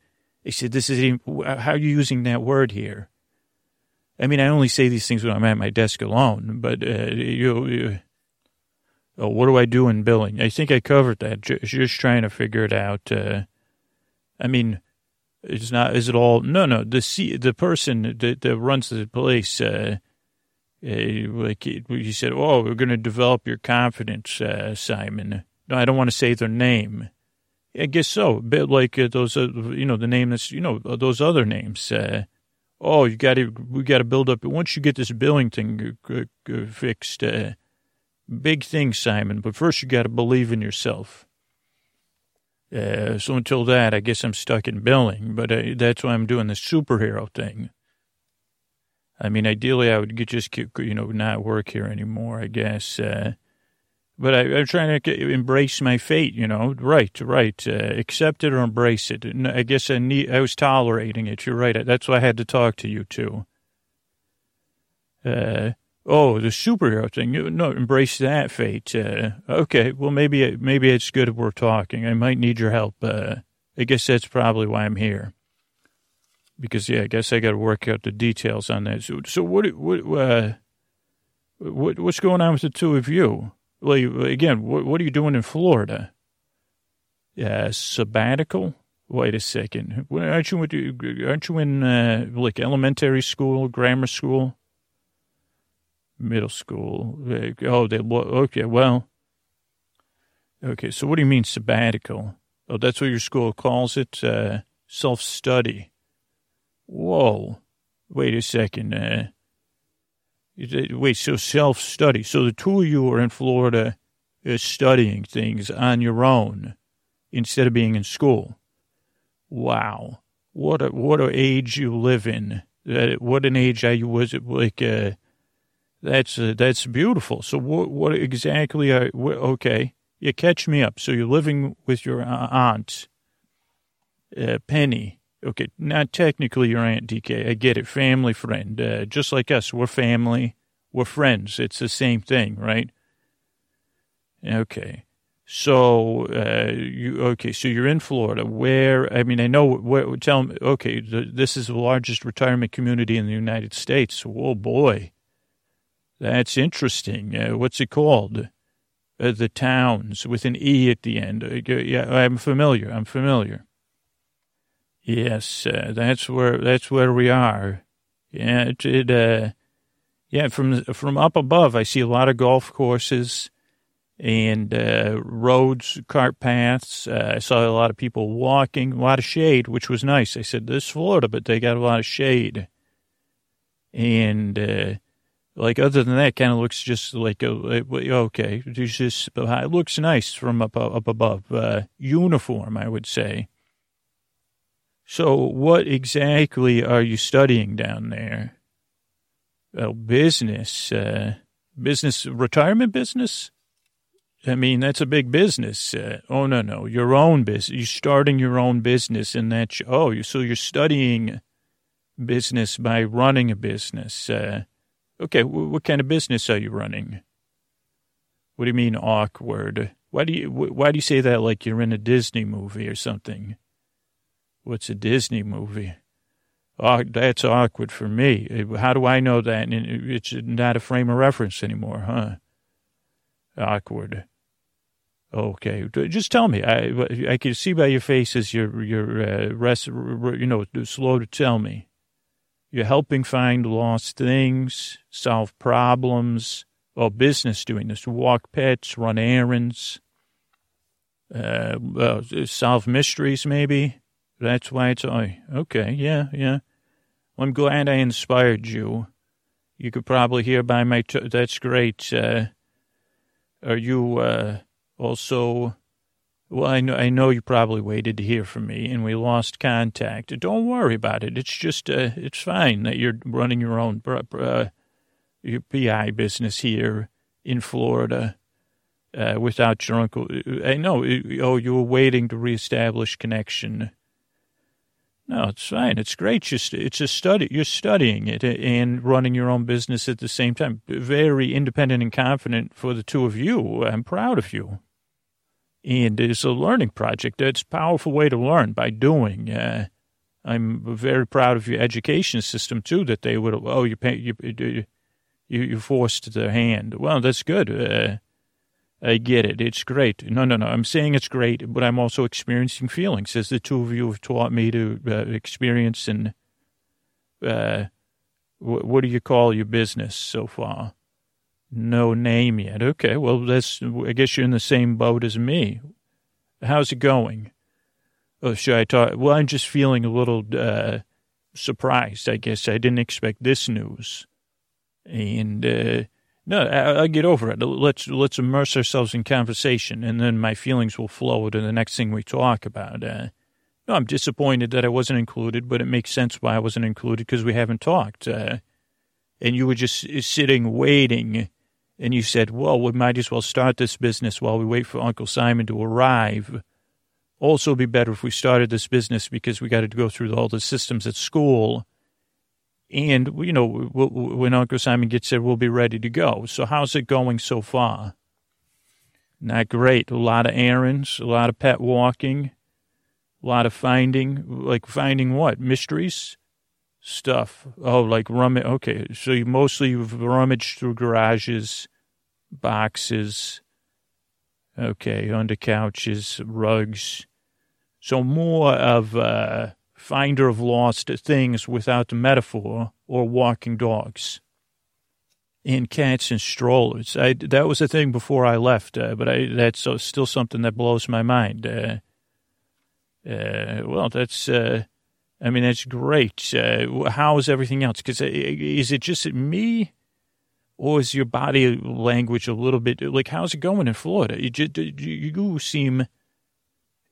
they said this is even, how are you using that word here? I mean, I only say these things when I'm at my desk alone, but uh, you, you oh, what do I do in billing? I think I covered that. Just, just trying to figure it out. Uh, I mean it's not. Is it all? No, no. The C, the person that, that runs the place, uh, uh, like you said, oh, we're going to develop your confidence, uh, Simon. No, I don't want to say their name. I guess so. A bit like uh, those, uh, you know, the name that's, you know, those other names. Oh, you got to, we got to build up. Once you get this billing thing fixed, big thing, Simon. But first, you got to believe in yourself. Uh, so until that, I guess I'm stuck in billing, but uh, that's why I'm doing the superhero thing. I mean, ideally, I would get, just, you know, not work here anymore, I guess. Uh, but I, am trying to embrace my fate, you know. Right, right. Uh, accept it or embrace it. I guess I need. I was tolerating it. You're right. That's why I had to talk to you too. Uh, Oh, the superhero thing. No, embrace that fate. Uh, okay, well, maybe maybe it's good if we're talking. I might need your help. Uh, I guess that's probably why I'm here. Because yeah, I guess I got to work out the details on that. So, so what what uh, what what's going on with the two of you? Well, again, what what are you doing in Florida? Yeah, sabbatical. Wait a second. Aren't you aren't you in uh, like elementary school, grammar school? Middle school. Oh, they okay. Well, okay. So what do you mean sabbatical? Oh, that's what your school calls it. Uh, Self study. Whoa. Wait a second. Uh, wait. So self study. So the two of you are in Florida, uh, studying things on your own instead of being in school. Wow. What a what a age you live in. Uh, what an age I was it like. Uh, that's uh, that's beautiful. So what what exactly? Are, okay, you catch me up. So you're living with your aunt, uh, Penny. Okay, not technically your aunt DK. I get it. Family friend, uh, just like us. We're family. We're friends. It's the same thing, right? Okay. So uh, you okay? So you're in Florida. Where I mean, I know. Where, tell me. Okay, the, this is the largest retirement community in the United States. Oh boy. That's interesting. Uh, what's it called? Uh, the towns with an E at the end. Uh, yeah, I'm familiar. I'm familiar. Yes, uh, that's where that's where we are. Yeah, it, it uh, yeah, from from up above, I see a lot of golf courses and uh, roads, cart paths. Uh, I saw a lot of people walking, a lot of shade, which was nice. I said, "This is Florida, but they got a lot of shade." And, uh, like other than that, kind of looks just like a, okay. There's just it looks nice from up up above. Uh, uniform, I would say. So, what exactly are you studying down there? Well, business, uh, business, retirement business. I mean, that's a big business. Uh, oh no, no, your own business. You're starting your own business, and that's oh, so you're studying business by running a business. Uh, Okay, what kind of business are you running? What do you mean awkward? Why do you why do you say that like you're in a Disney movie or something? What's a Disney movie? Oh, that's awkward for me. How do I know that? It's not a frame of reference anymore, huh? Awkward. Okay, just tell me. I I can see by your faces you're you're uh, rest, you know slow to tell me. You're helping find lost things, solve problems, or business doing this, walk pets, run errands, uh, uh, solve mysteries, maybe. That's why it's, oh, okay, yeah, yeah. Well, I'm glad I inspired you. You could probably hear by my, t- that's great. Uh, are you uh, also well, I know, I know you probably waited to hear from me and we lost contact. Don't worry about it. It's just, uh, it's fine that you're running your own, uh, your PI business here in Florida, uh, without your uncle. I know, oh, you were waiting to reestablish connection. No, it's fine. It's great. Just, it's a study. You're studying it and running your own business at the same time. Very independent and confident for the two of you. I'm proud of you and it's a learning project. It's a powerful way to learn by doing. Uh, I'm very proud of your education system too. That they would, oh, you pay, you, you, you forced their hand. Well, that's good. Uh, I get it. It's great. No, no, no. I'm saying it's great, but I'm also experiencing feelings, as the two of you have taught me to uh, experience. And uh, what do you call your business so far? No name yet. Okay, well, that's, I guess you're in the same boat as me. How's it going? Oh, should I talk? Well, I'm just feeling a little uh, surprised, I guess. I didn't expect this news. And, uh, no, I, will get over it. Let's, let's immerse ourselves in conversation, and then my feelings will flow to the next thing we talk about. Uh, no, I'm disappointed that I wasn't included, but it makes sense why I wasn't included because we haven't talked. Uh, and you were just sitting waiting and you said, well, we might as well start this business while we wait for Uncle Simon to arrive. Also, be better if we started this business because we got to go through all the systems at school. And, you know, when Uncle Simon gets there, we'll be ready to go. So, how's it going so far? Not great. A lot of errands, a lot of pet walking, a lot of finding. Like, finding what? Mysteries? Stuff. Oh, like rummage. Okay, so you mostly you've rummaged through garages, boxes. Okay, under couches, rugs. So more of a finder of lost things without the metaphor, or walking dogs. And cats and strollers. I, that was a thing before I left, uh, but I, that's uh, still something that blows my mind. Uh, uh well, that's uh, I mean, that's great. Uh, how is everything else? Because uh, is it just me, or is your body language a little bit like how's it going in Florida? You, just, you seem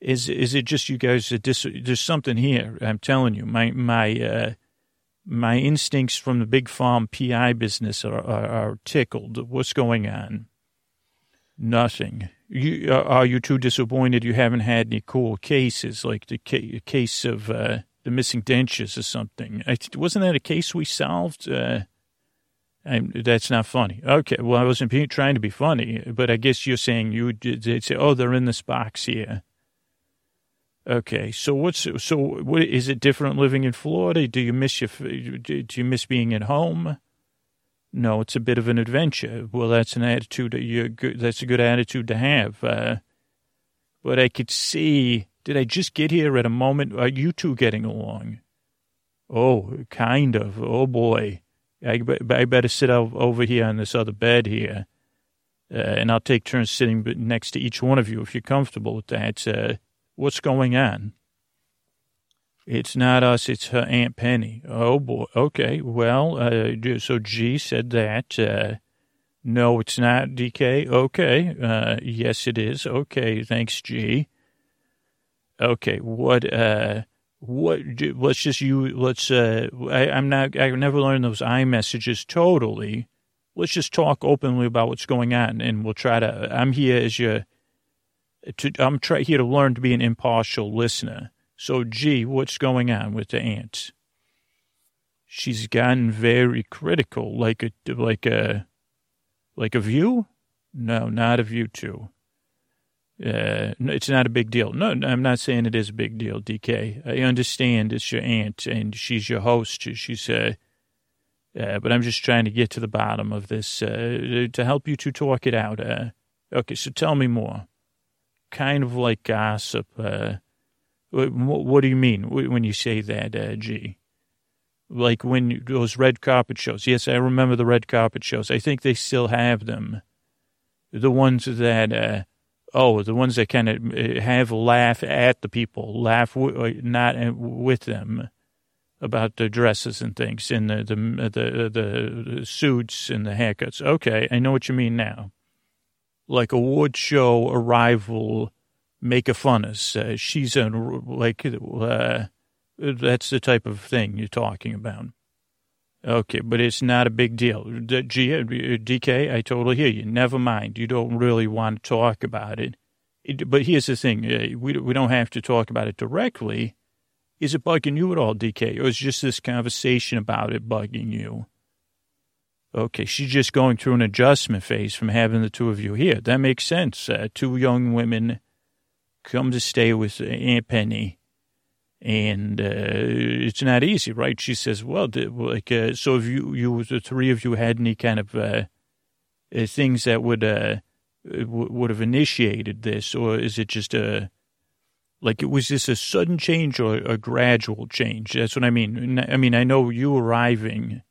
is is it just you guys? Dis, there's something here. I'm telling you, my my uh, my instincts from the big farm PI business are, are, are tickled. What's going on? Nothing. You, are you too disappointed you haven't had any cool cases like the ca- case of? Uh, the missing dentures or something. Wasn't that a case we solved? Uh, that's not funny. Okay, well, I wasn't trying to be funny, but I guess you're saying you would say, oh, they're in this box here. Okay, so what's so? What is it different living in Florida? Do you miss your? Do you miss being at home? No, it's a bit of an adventure. Well, that's an attitude that you. That's a good attitude to have. Uh, but I could see did I just get here at a moment? Are you two getting along? Oh, kind of. Oh, boy. I, I better sit over here on this other bed here. Uh, and I'll take turns sitting next to each one of you if you're comfortable with that. Uh, what's going on? It's not us, it's her Aunt Penny. Oh, boy. Okay, well, uh, so G said that. Uh, no, it's not, DK. Okay, uh, yes, it is. Okay, thanks, G. Okay, what, uh, what, let's just you, let's, uh, I, I'm not, I never learned those I messages totally. Let's just talk openly about what's going on and we'll try to, I'm here as your, to, I'm try, here to learn to be an impartial listener. So, gee, what's going on with the aunt? She's gotten very critical, like a like a like a view. No, not a view too. Uh, it's not a big deal. No, I'm not saying it is a big deal, DK. I understand it's your aunt and she's your host. She's uh, uh, but I'm just trying to get to the bottom of this uh, to help you to talk it out. Uh, okay, so tell me more. Kind of like gossip. Uh, what, do you mean when you say that, uh, G? Like when those red carpet shows. Yes, I remember the red carpet shows. I think they still have them. The ones that, uh, oh, the ones that kind of uh, have laugh at the people, laugh w- uh, not uh, with them about the dresses and things and the, the, the, the suits and the haircuts. Okay, I know what you mean now. Like a award show arrival make a fun us. Uh, she's a, like, uh, that's the type of thing you're talking about. Okay, but it's not a big deal. G, DK, I totally hear you. Never mind. You don't really want to talk about it. it but here's the thing. Uh, we, we don't have to talk about it directly. Is it bugging you at all, DK? Or is just this conversation about it bugging you? Okay, she's just going through an adjustment phase from having the two of you here. That makes sense. Uh, two young women come to stay with Aunt Penny. And uh, it's not easy, right? She says, "Well, like, uh, so if you, you, the three of you had any kind of uh, uh things that would uh, would have initiated this, or is it just a like it was this a sudden change or a gradual change? That's what I mean. I mean, I know you arriving.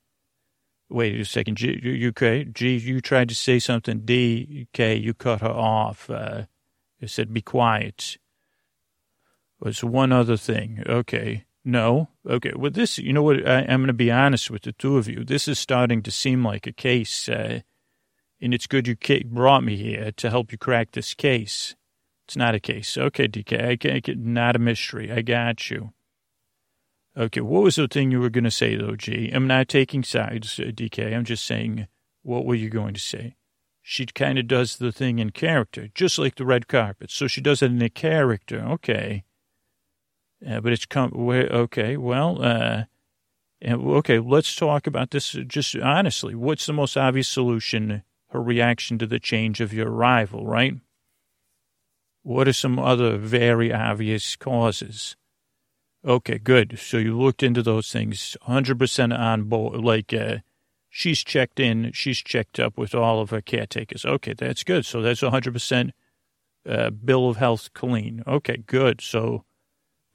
Wait a second, G, you, okay? You tried to say something. D, K, you cut her off. Uh, I said, be quiet. Was one other thing. Okay. No. Okay. Well, this, you know what? I, am going to be honest with the two of you. This is starting to seem like a case, uh, and it's good you brought me here to help you crack this case. It's not a case. Okay, DK. I can't, get, not a mystery. I got you. Okay. What was the thing you were going to say, though, G? I'm not taking sides, uh, DK. I'm just saying, what were you going to say? she kind of does the thing in character, just like the red carpet. So she does it in a character. Okay. Uh, but it's come, okay, well, uh, okay, let's talk about this just honestly. What's the most obvious solution, her reaction to the change of your arrival, right? What are some other very obvious causes? Okay, good. So you looked into those things, 100% on board, like, uh, she's checked in, she's checked up with all of her caretakers. Okay, that's good. So that's 100% uh, bill of health clean. Okay, good. So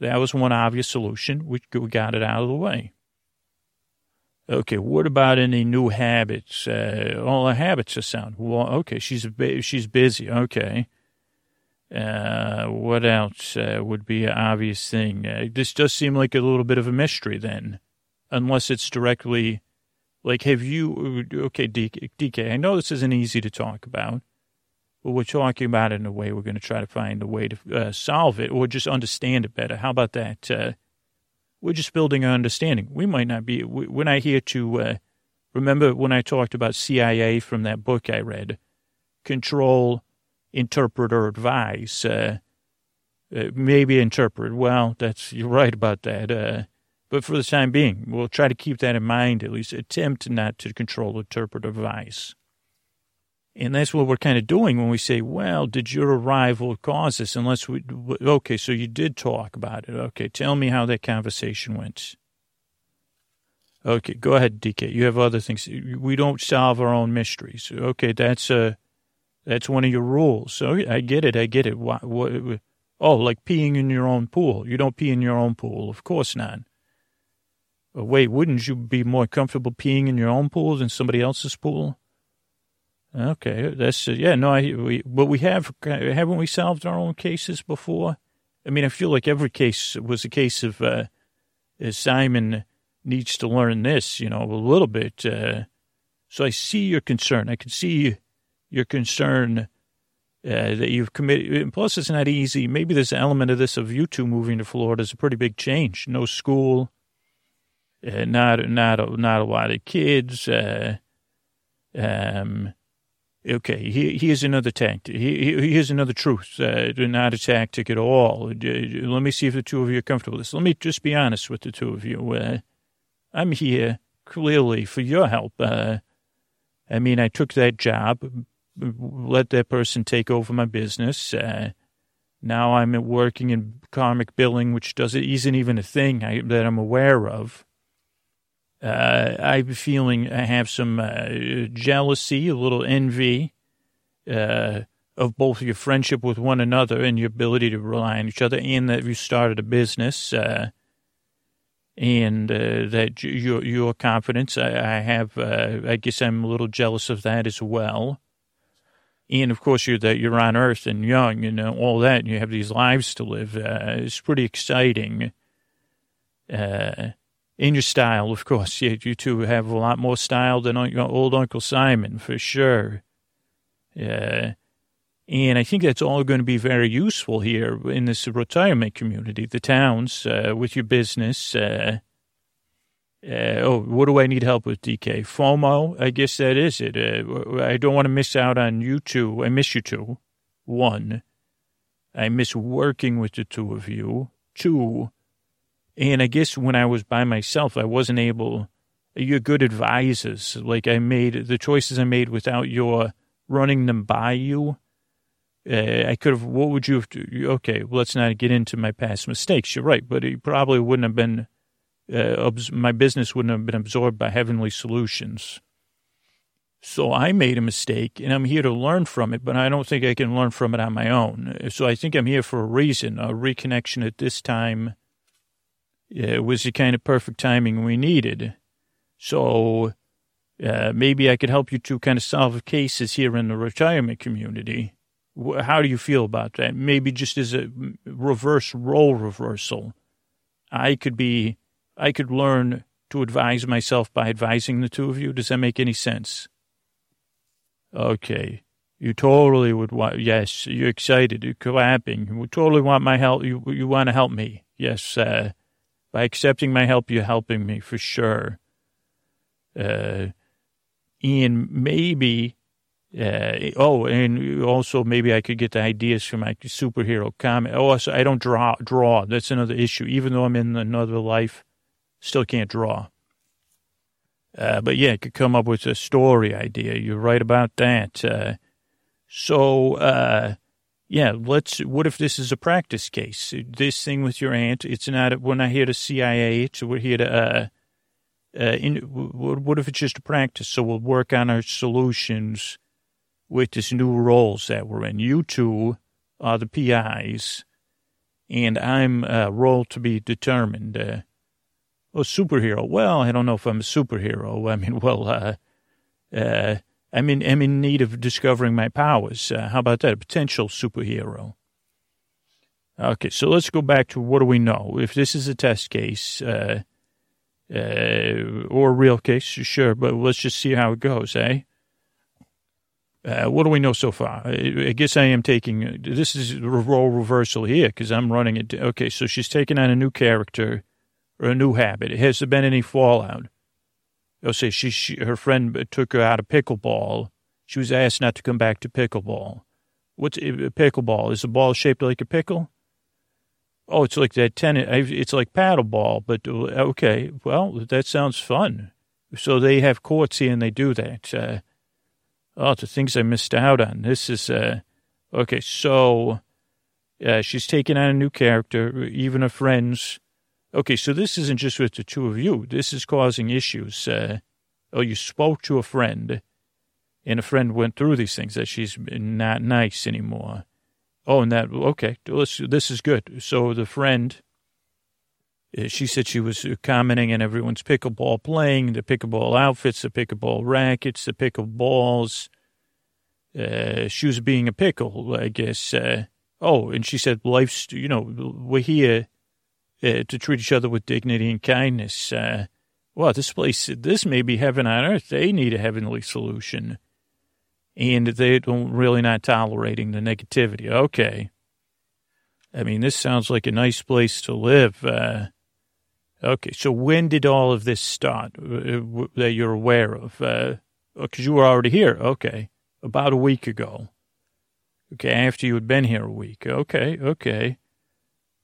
that was one obvious solution. We, got it out of the way. Okay, what about any new habits? Uh, all the habits are sound. Well, okay, she's she's busy. Okay. Uh, what else uh, would be an obvious thing? Uh, this does seem like a little bit of a mystery then, unless it's directly like, have you, okay, DK, DK, I know this isn't easy to talk about, we're talking about it in a way we're going to try to find a way to uh, solve it or just understand it better. How about that? Uh, we're just building our understanding. We might not be, we're not here to, uh, remember when I talked about CIA from that book I read, control, interpret, or advise. Uh, uh, maybe interpret. Well, that's, you're right about that. Uh, but for the time being, we'll try to keep that in mind, at least attempt not to control interpret, or device. And that's what we're kind of doing when we say, well, did your arrival cause this? Unless we, okay, so you did talk about it. Okay, tell me how that conversation went. Okay, go ahead, DK. You have other things. We don't solve our own mysteries. Okay, that's uh, that's one of your rules. So I get it. I get it. What, what, oh, like peeing in your own pool. You don't pee in your own pool. Of course not. Uh, wait, wouldn't you be more comfortable peeing in your own pool than somebody else's pool? Okay, that's uh, yeah. No, I we, but we have haven't we solved our own cases before? I mean, I feel like every case was a case of uh, Simon needs to learn this, you know, a little bit. Uh, so I see your concern. I can see your concern uh, that you've committed. And plus, it's not easy. Maybe this element of this of you two moving to Florida is a pretty big change. No school, uh, not not a, not a lot of kids. Uh, um, okay, he, here's another tactic. here's another truth. Uh, not a tactic at all. Uh, let me see if the two of you are comfortable with this. Let me just be honest with the two of you. Uh, I'm here clearly for your help. Uh, I mean, I took that job let that person take over my business. Uh, now I'm working in karmic billing, which doesn't isn't even a thing I, that I'm aware of. Uh, I'm feeling I have some uh, jealousy, a little envy uh, of both your friendship with one another and your ability to rely on each other, and that you started a business, uh, and uh, that your your confidence. I, I have. I guess I'm a little jealous of that as well and of course you're that you're on Earth and young and uh, all that, and you have these lives to live. Uh, it's pretty exciting. Uh, in your style, of course, you, you two have a lot more style than old Uncle Simon for sure. Uh, and I think that's all going to be very useful here in this retirement community, the towns, uh, with your business. Uh, uh, oh, what do I need help with, DK? FOMO, I guess that is it. Uh, I don't want to miss out on you two. I miss you two. One, I miss working with the two of you. Two, and I guess when I was by myself, I wasn't able. You're good advisors. Like I made the choices I made without your running them by you. Uh, I could have. What would you have? To, okay, well, let's not get into my past mistakes. You're right, but it probably wouldn't have been uh, my business wouldn't have been absorbed by Heavenly Solutions. So I made a mistake and I'm here to learn from it, but I don't think I can learn from it on my own. So I think I'm here for a reason. A reconnection at this time uh, was the kind of perfect timing we needed. So uh, maybe I could help you to kind of solve cases here in the retirement community. How do you feel about that? Maybe just as a reverse role reversal. I could be I could learn to advise myself by advising the two of you. Does that make any sense? Okay. You totally would want, yes, you're excited, you're clapping. You totally want my help. You, you want to help me. Yes, uh, by accepting my help, you're helping me for sure. Uh, and maybe, uh, oh, and also maybe I could get the ideas for my superhero comic. Oh, so I don't draw, draw. That's another issue. Even though I'm in another life, Still can't draw. Uh, but yeah, I could come up with a story idea. You're right about that. Uh, so, uh, yeah, let's, what if this is a practice case? This thing with your aunt, it's not, we're not here to CIA we're here to, uh, uh, in, what if it's just a practice? So we'll work on our solutions with this new roles that we're in. You two are the PIs, and I'm uh, role to be determined. Uh, Oh, superhero. Well, I don't know if I'm a superhero. I mean, [laughs] well, uh, uh, I'm in, I'm in need of discovering my powers. Uh, how about that? A potential superhero. Okay, so let's go back to what do we know? If this is a test case, uh, uh, or a real case, sure, but let's just see how it goes, eh? Uh, what do we know so far? I guess I am taking, this is a role reversal here because I'm running it. Okay, so she's taking on a new character or a new habit? Has there been any fallout? They'll say she, she, her friend took her out of pickleball. She was asked not to come back to pickleball. What's pickleball? Is the ball shaped like a pickle? Oh, it's like that tennis. It's like paddleball, but uh, okay. Well, that sounds fun. So they have courts here and they do that. Uh, oh, the things I missed out on. This is uh, okay. So uh, she's taking on a new character. Even her friends Okay, so this isn't just with the two of you. This is causing issues. Uh, oh, you spoke to a friend, and a friend went through these things that she's not nice anymore. Oh, and that okay. This is good. So the friend, uh, she said she was commenting on everyone's pickleball playing, the pickleball outfits, the pickleball rackets, the pickleballs. Uh, she was being a pickle, I guess. Uh, oh, and she said life's. You know, we're here uh, to treat each other with dignity and kindness. Uh, well, this place, this may be heaven on earth. They need a heavenly solution. And they don't really not tolerating the negativity. Okay. I mean, this sounds like a nice place to live. Uh, okay. So when did all of this start uh, that you're aware of? Because uh, you were already here. Okay. About a week ago. Okay. After you had been here a week. Okay. Okay.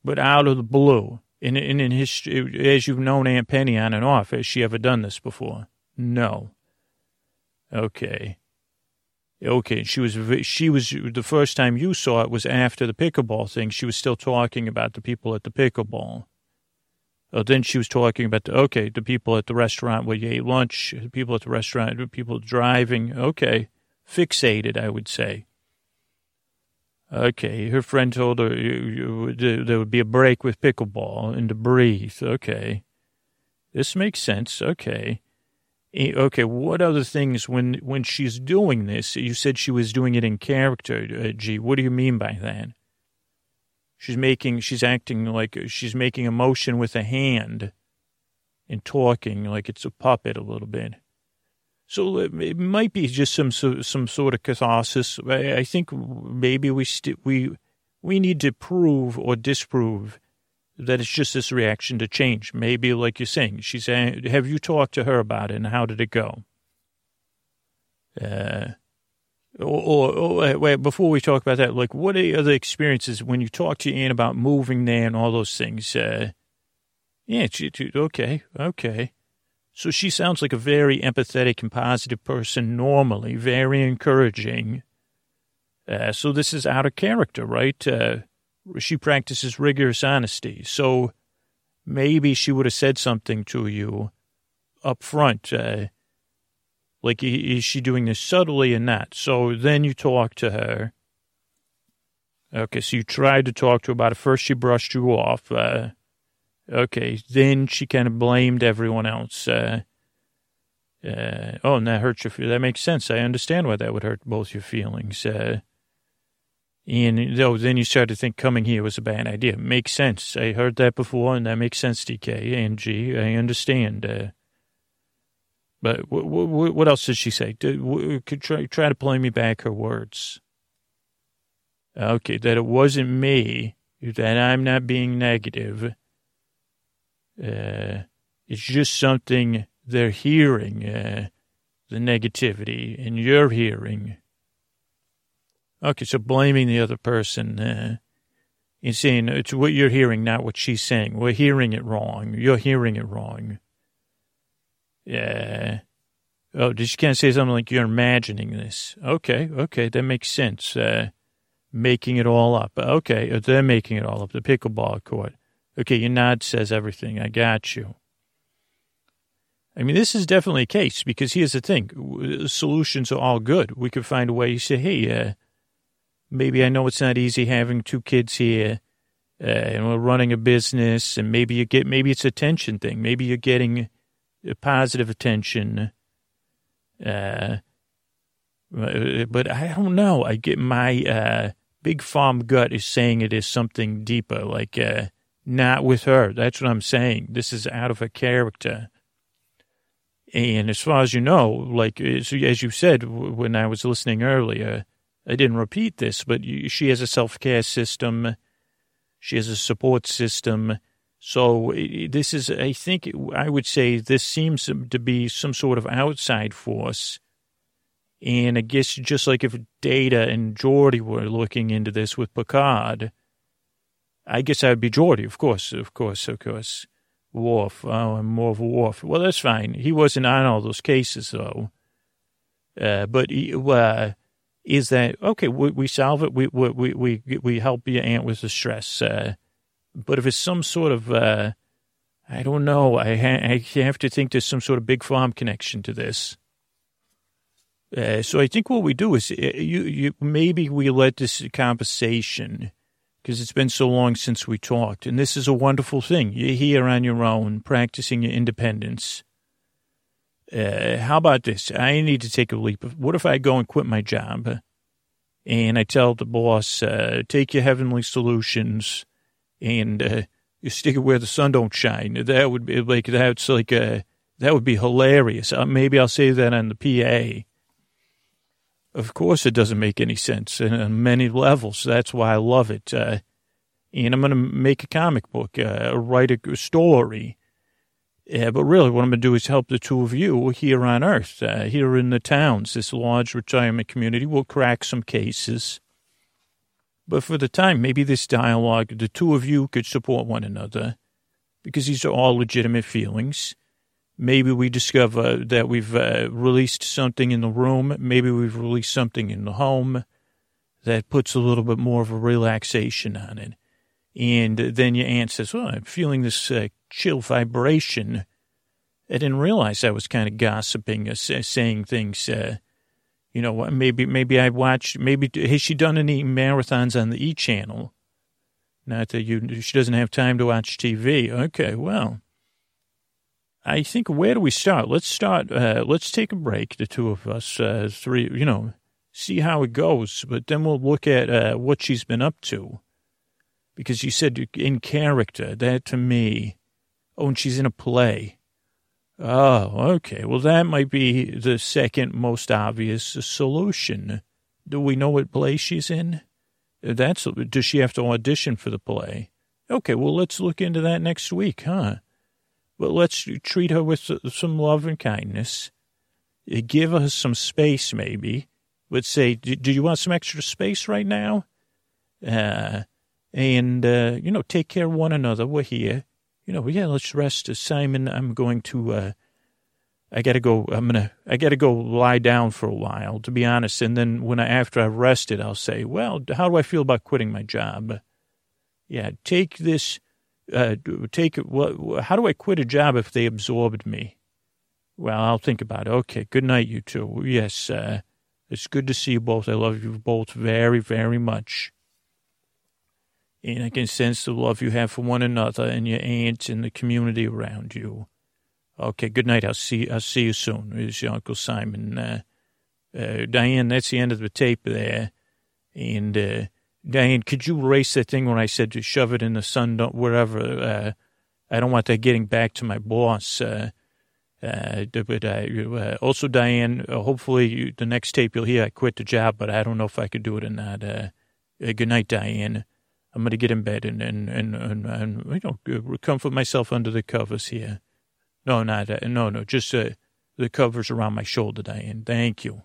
But out of the blue, in, in, in history, as you've known Aunt Penny on and off, has she ever done this before? No. Okay. Okay, she was she was the first time you saw it was after the pickleball thing. She was still talking about the people at the pickleball. Oh, then she was talking about the okay, the people at the restaurant where you ate lunch, the people at the restaurant, the people driving. Okay, fixated, I would say. Okay, her friend told her you, you, there would be a break with pickleball and to breathe. Okay, this makes sense. Okay, okay. What other things when when she's doing this? You said she was doing it in character. Uh, G, what do you mean by that? She's making, she's acting like she's making a motion with a hand and talking like it's a puppet a little bit. So it might be just some some sort of catharsis. I think maybe we st- we we need to prove or disprove that it's just this reaction to change. Maybe, like you're saying, she's have you talked to her about it and how did it go? Uh, or, or, or wait, before we talk about that, like what are the experiences when you talk to Ann about moving there and all those things? Uh, yeah, she, she, okay, okay. So she sounds like a very empathetic and positive person normally, very encouraging. Uh, so this is out of character, right? Uh, she practices rigorous honesty. So maybe she would have said something to you up front. Uh, like, is she doing this subtly or not? So then you talk to her. Okay, so you tried to talk to her about it. First, she brushed you off. Uh, Okay, then she kind of blamed everyone else. Uh, uh, oh, and that hurts your. That makes sense. I understand why that would hurt both your feelings. Uh, and oh, then you start to think coming here was a bad idea. Makes sense. I heard that before, and that makes sense, DK and G. I understand. Uh, but w- w- what else did she say? Did, w- could try, try to play me back her words. Okay, that it wasn't me, that I'm not being negative uh, it's just something they're hearing, uh, the negativity, and you're hearing. Okay, so blaming the other person uh, and saying it's what you're hearing, not what she's saying. We're hearing it wrong. You're hearing it wrong. Yeah. Oh, did you can't say something like you're imagining this? Okay, okay, that makes sense. Uh, making it all up. Okay, they're making it all up. The pickleball court. Okay, your nod says everything. I got you. I mean, this is definitely a case because here's the thing solutions are all good. We could find a way. You say, hey, uh, maybe I know it's not easy having two kids here uh, and we're running a business and maybe you get, maybe it's a tension thing. Maybe you're getting positive attention. Uh, but I don't know. I get my, uh, big farm gut is saying it is something deeper, like, uh, not with her. That's what I'm saying. This is out of a character. And as far as you know, like uh, as you said when I was listening earlier, I didn't repeat this, but she has a self care system. She has a support system. So this is, I think, I would say this seems to be some sort of outside force. And I guess just like if Data and Geordi were looking into this with Picard, I guess I would be Geordi, of course, of course, of course. Worf, oh, I'm more of a Worf. Well, that's fine. He wasn't on all those cases, though. Uh, but uh, is that okay? We, we solve it. We we we we help your aunt with the stress. Uh, but if it's some sort of, uh, I don't know. I ha- I have to think there's some sort of big farm connection to this. Uh, so I think what we do is uh, you you maybe we let this conversation because it's been so long since we talked. And this is a wonderful thing. You're here on your own, practicing your independence. Uh, how about this? I need to take a leap. What if I go and quit my job and I tell the boss, uh, take your heavenly solutions and uh, You stick it where the sun don't shine. That would be like that's like a that would be hilarious. Uh, maybe I'll say that on the PA. Of course, it doesn't make any sense on many levels. That's why I love it. Uh, and I'm going to make a comic book, uh, write a story. Yeah, but really, what I'm going to do is help the two of you here on Earth, uh, here in the towns, this large retirement community. We'll crack some cases. But for the time, maybe this dialogue, the two of you could support one another because these are all legitimate feelings. Maybe we discover that we've uh, released something in the room. Maybe we've released something in the home that puts a little bit more of a relaxation on it. And then your aunt says, Well, I'm feeling this uh, chill vibration. I didn't realize I was kind of gossiping, uh, saying things. Uh, you know, maybe maybe I watched. Maybe has she done any marathons on the E channel? Not that you. She doesn't have time to watch TV. Okay, well, I think where do we start? Let's start. Uh, let's take a break. The two of us, uh, three. You know, see how it goes. But then we'll look at uh, what she's been up to because you said in character. That to me, oh, and she's in a play. Oh, okay. Well, that might be the second most obvious solution. Do we know what play she's in? That's does she have to audition for the play? Okay, well, let's look into that next week, huh? But let's treat her with some love and kindness. Give her some space, maybe. Let's say, do you want some extra space right now? Uh, and, uh, you know, take care of one another. We're here. You know, yeah, let's rest. Simon, I'm going to, uh, I gotta go, I'm gonna, I gotta go lie down for a while, to be honest. And then when I, after I've rested, I'll say, well, how do I feel about quitting my job? Yeah, take this, uh, take, what, how do I quit a job if they absorbed me? Well, I'll think about it. Okay, good night, you two. Yes, uh, it's good to see you both. I love you both very, very much and I can sense the love you have for one another and your aunt and the community around you. Okay, good night. I'll see. I'll see you soon. It's your Uncle Simon. Uh, uh, Diane, that's the end of the tape there. And uh, Diane, could you erase that thing when I said to shove it in the sun, don't, wherever? Uh, I don't want that getting back to my boss. Uh, uh, but uh, also, Diane, uh, hopefully you, the next tape you'll hear I quit the job, but I don't know if I could do it or not. Uh, uh, good night, Diane. I'm going to get in bed and, and, and, and, and, you know, comfort myself under the covers here. No, not, uh, no, no, just uh, the covers around my shoulder, Diane. Thank you.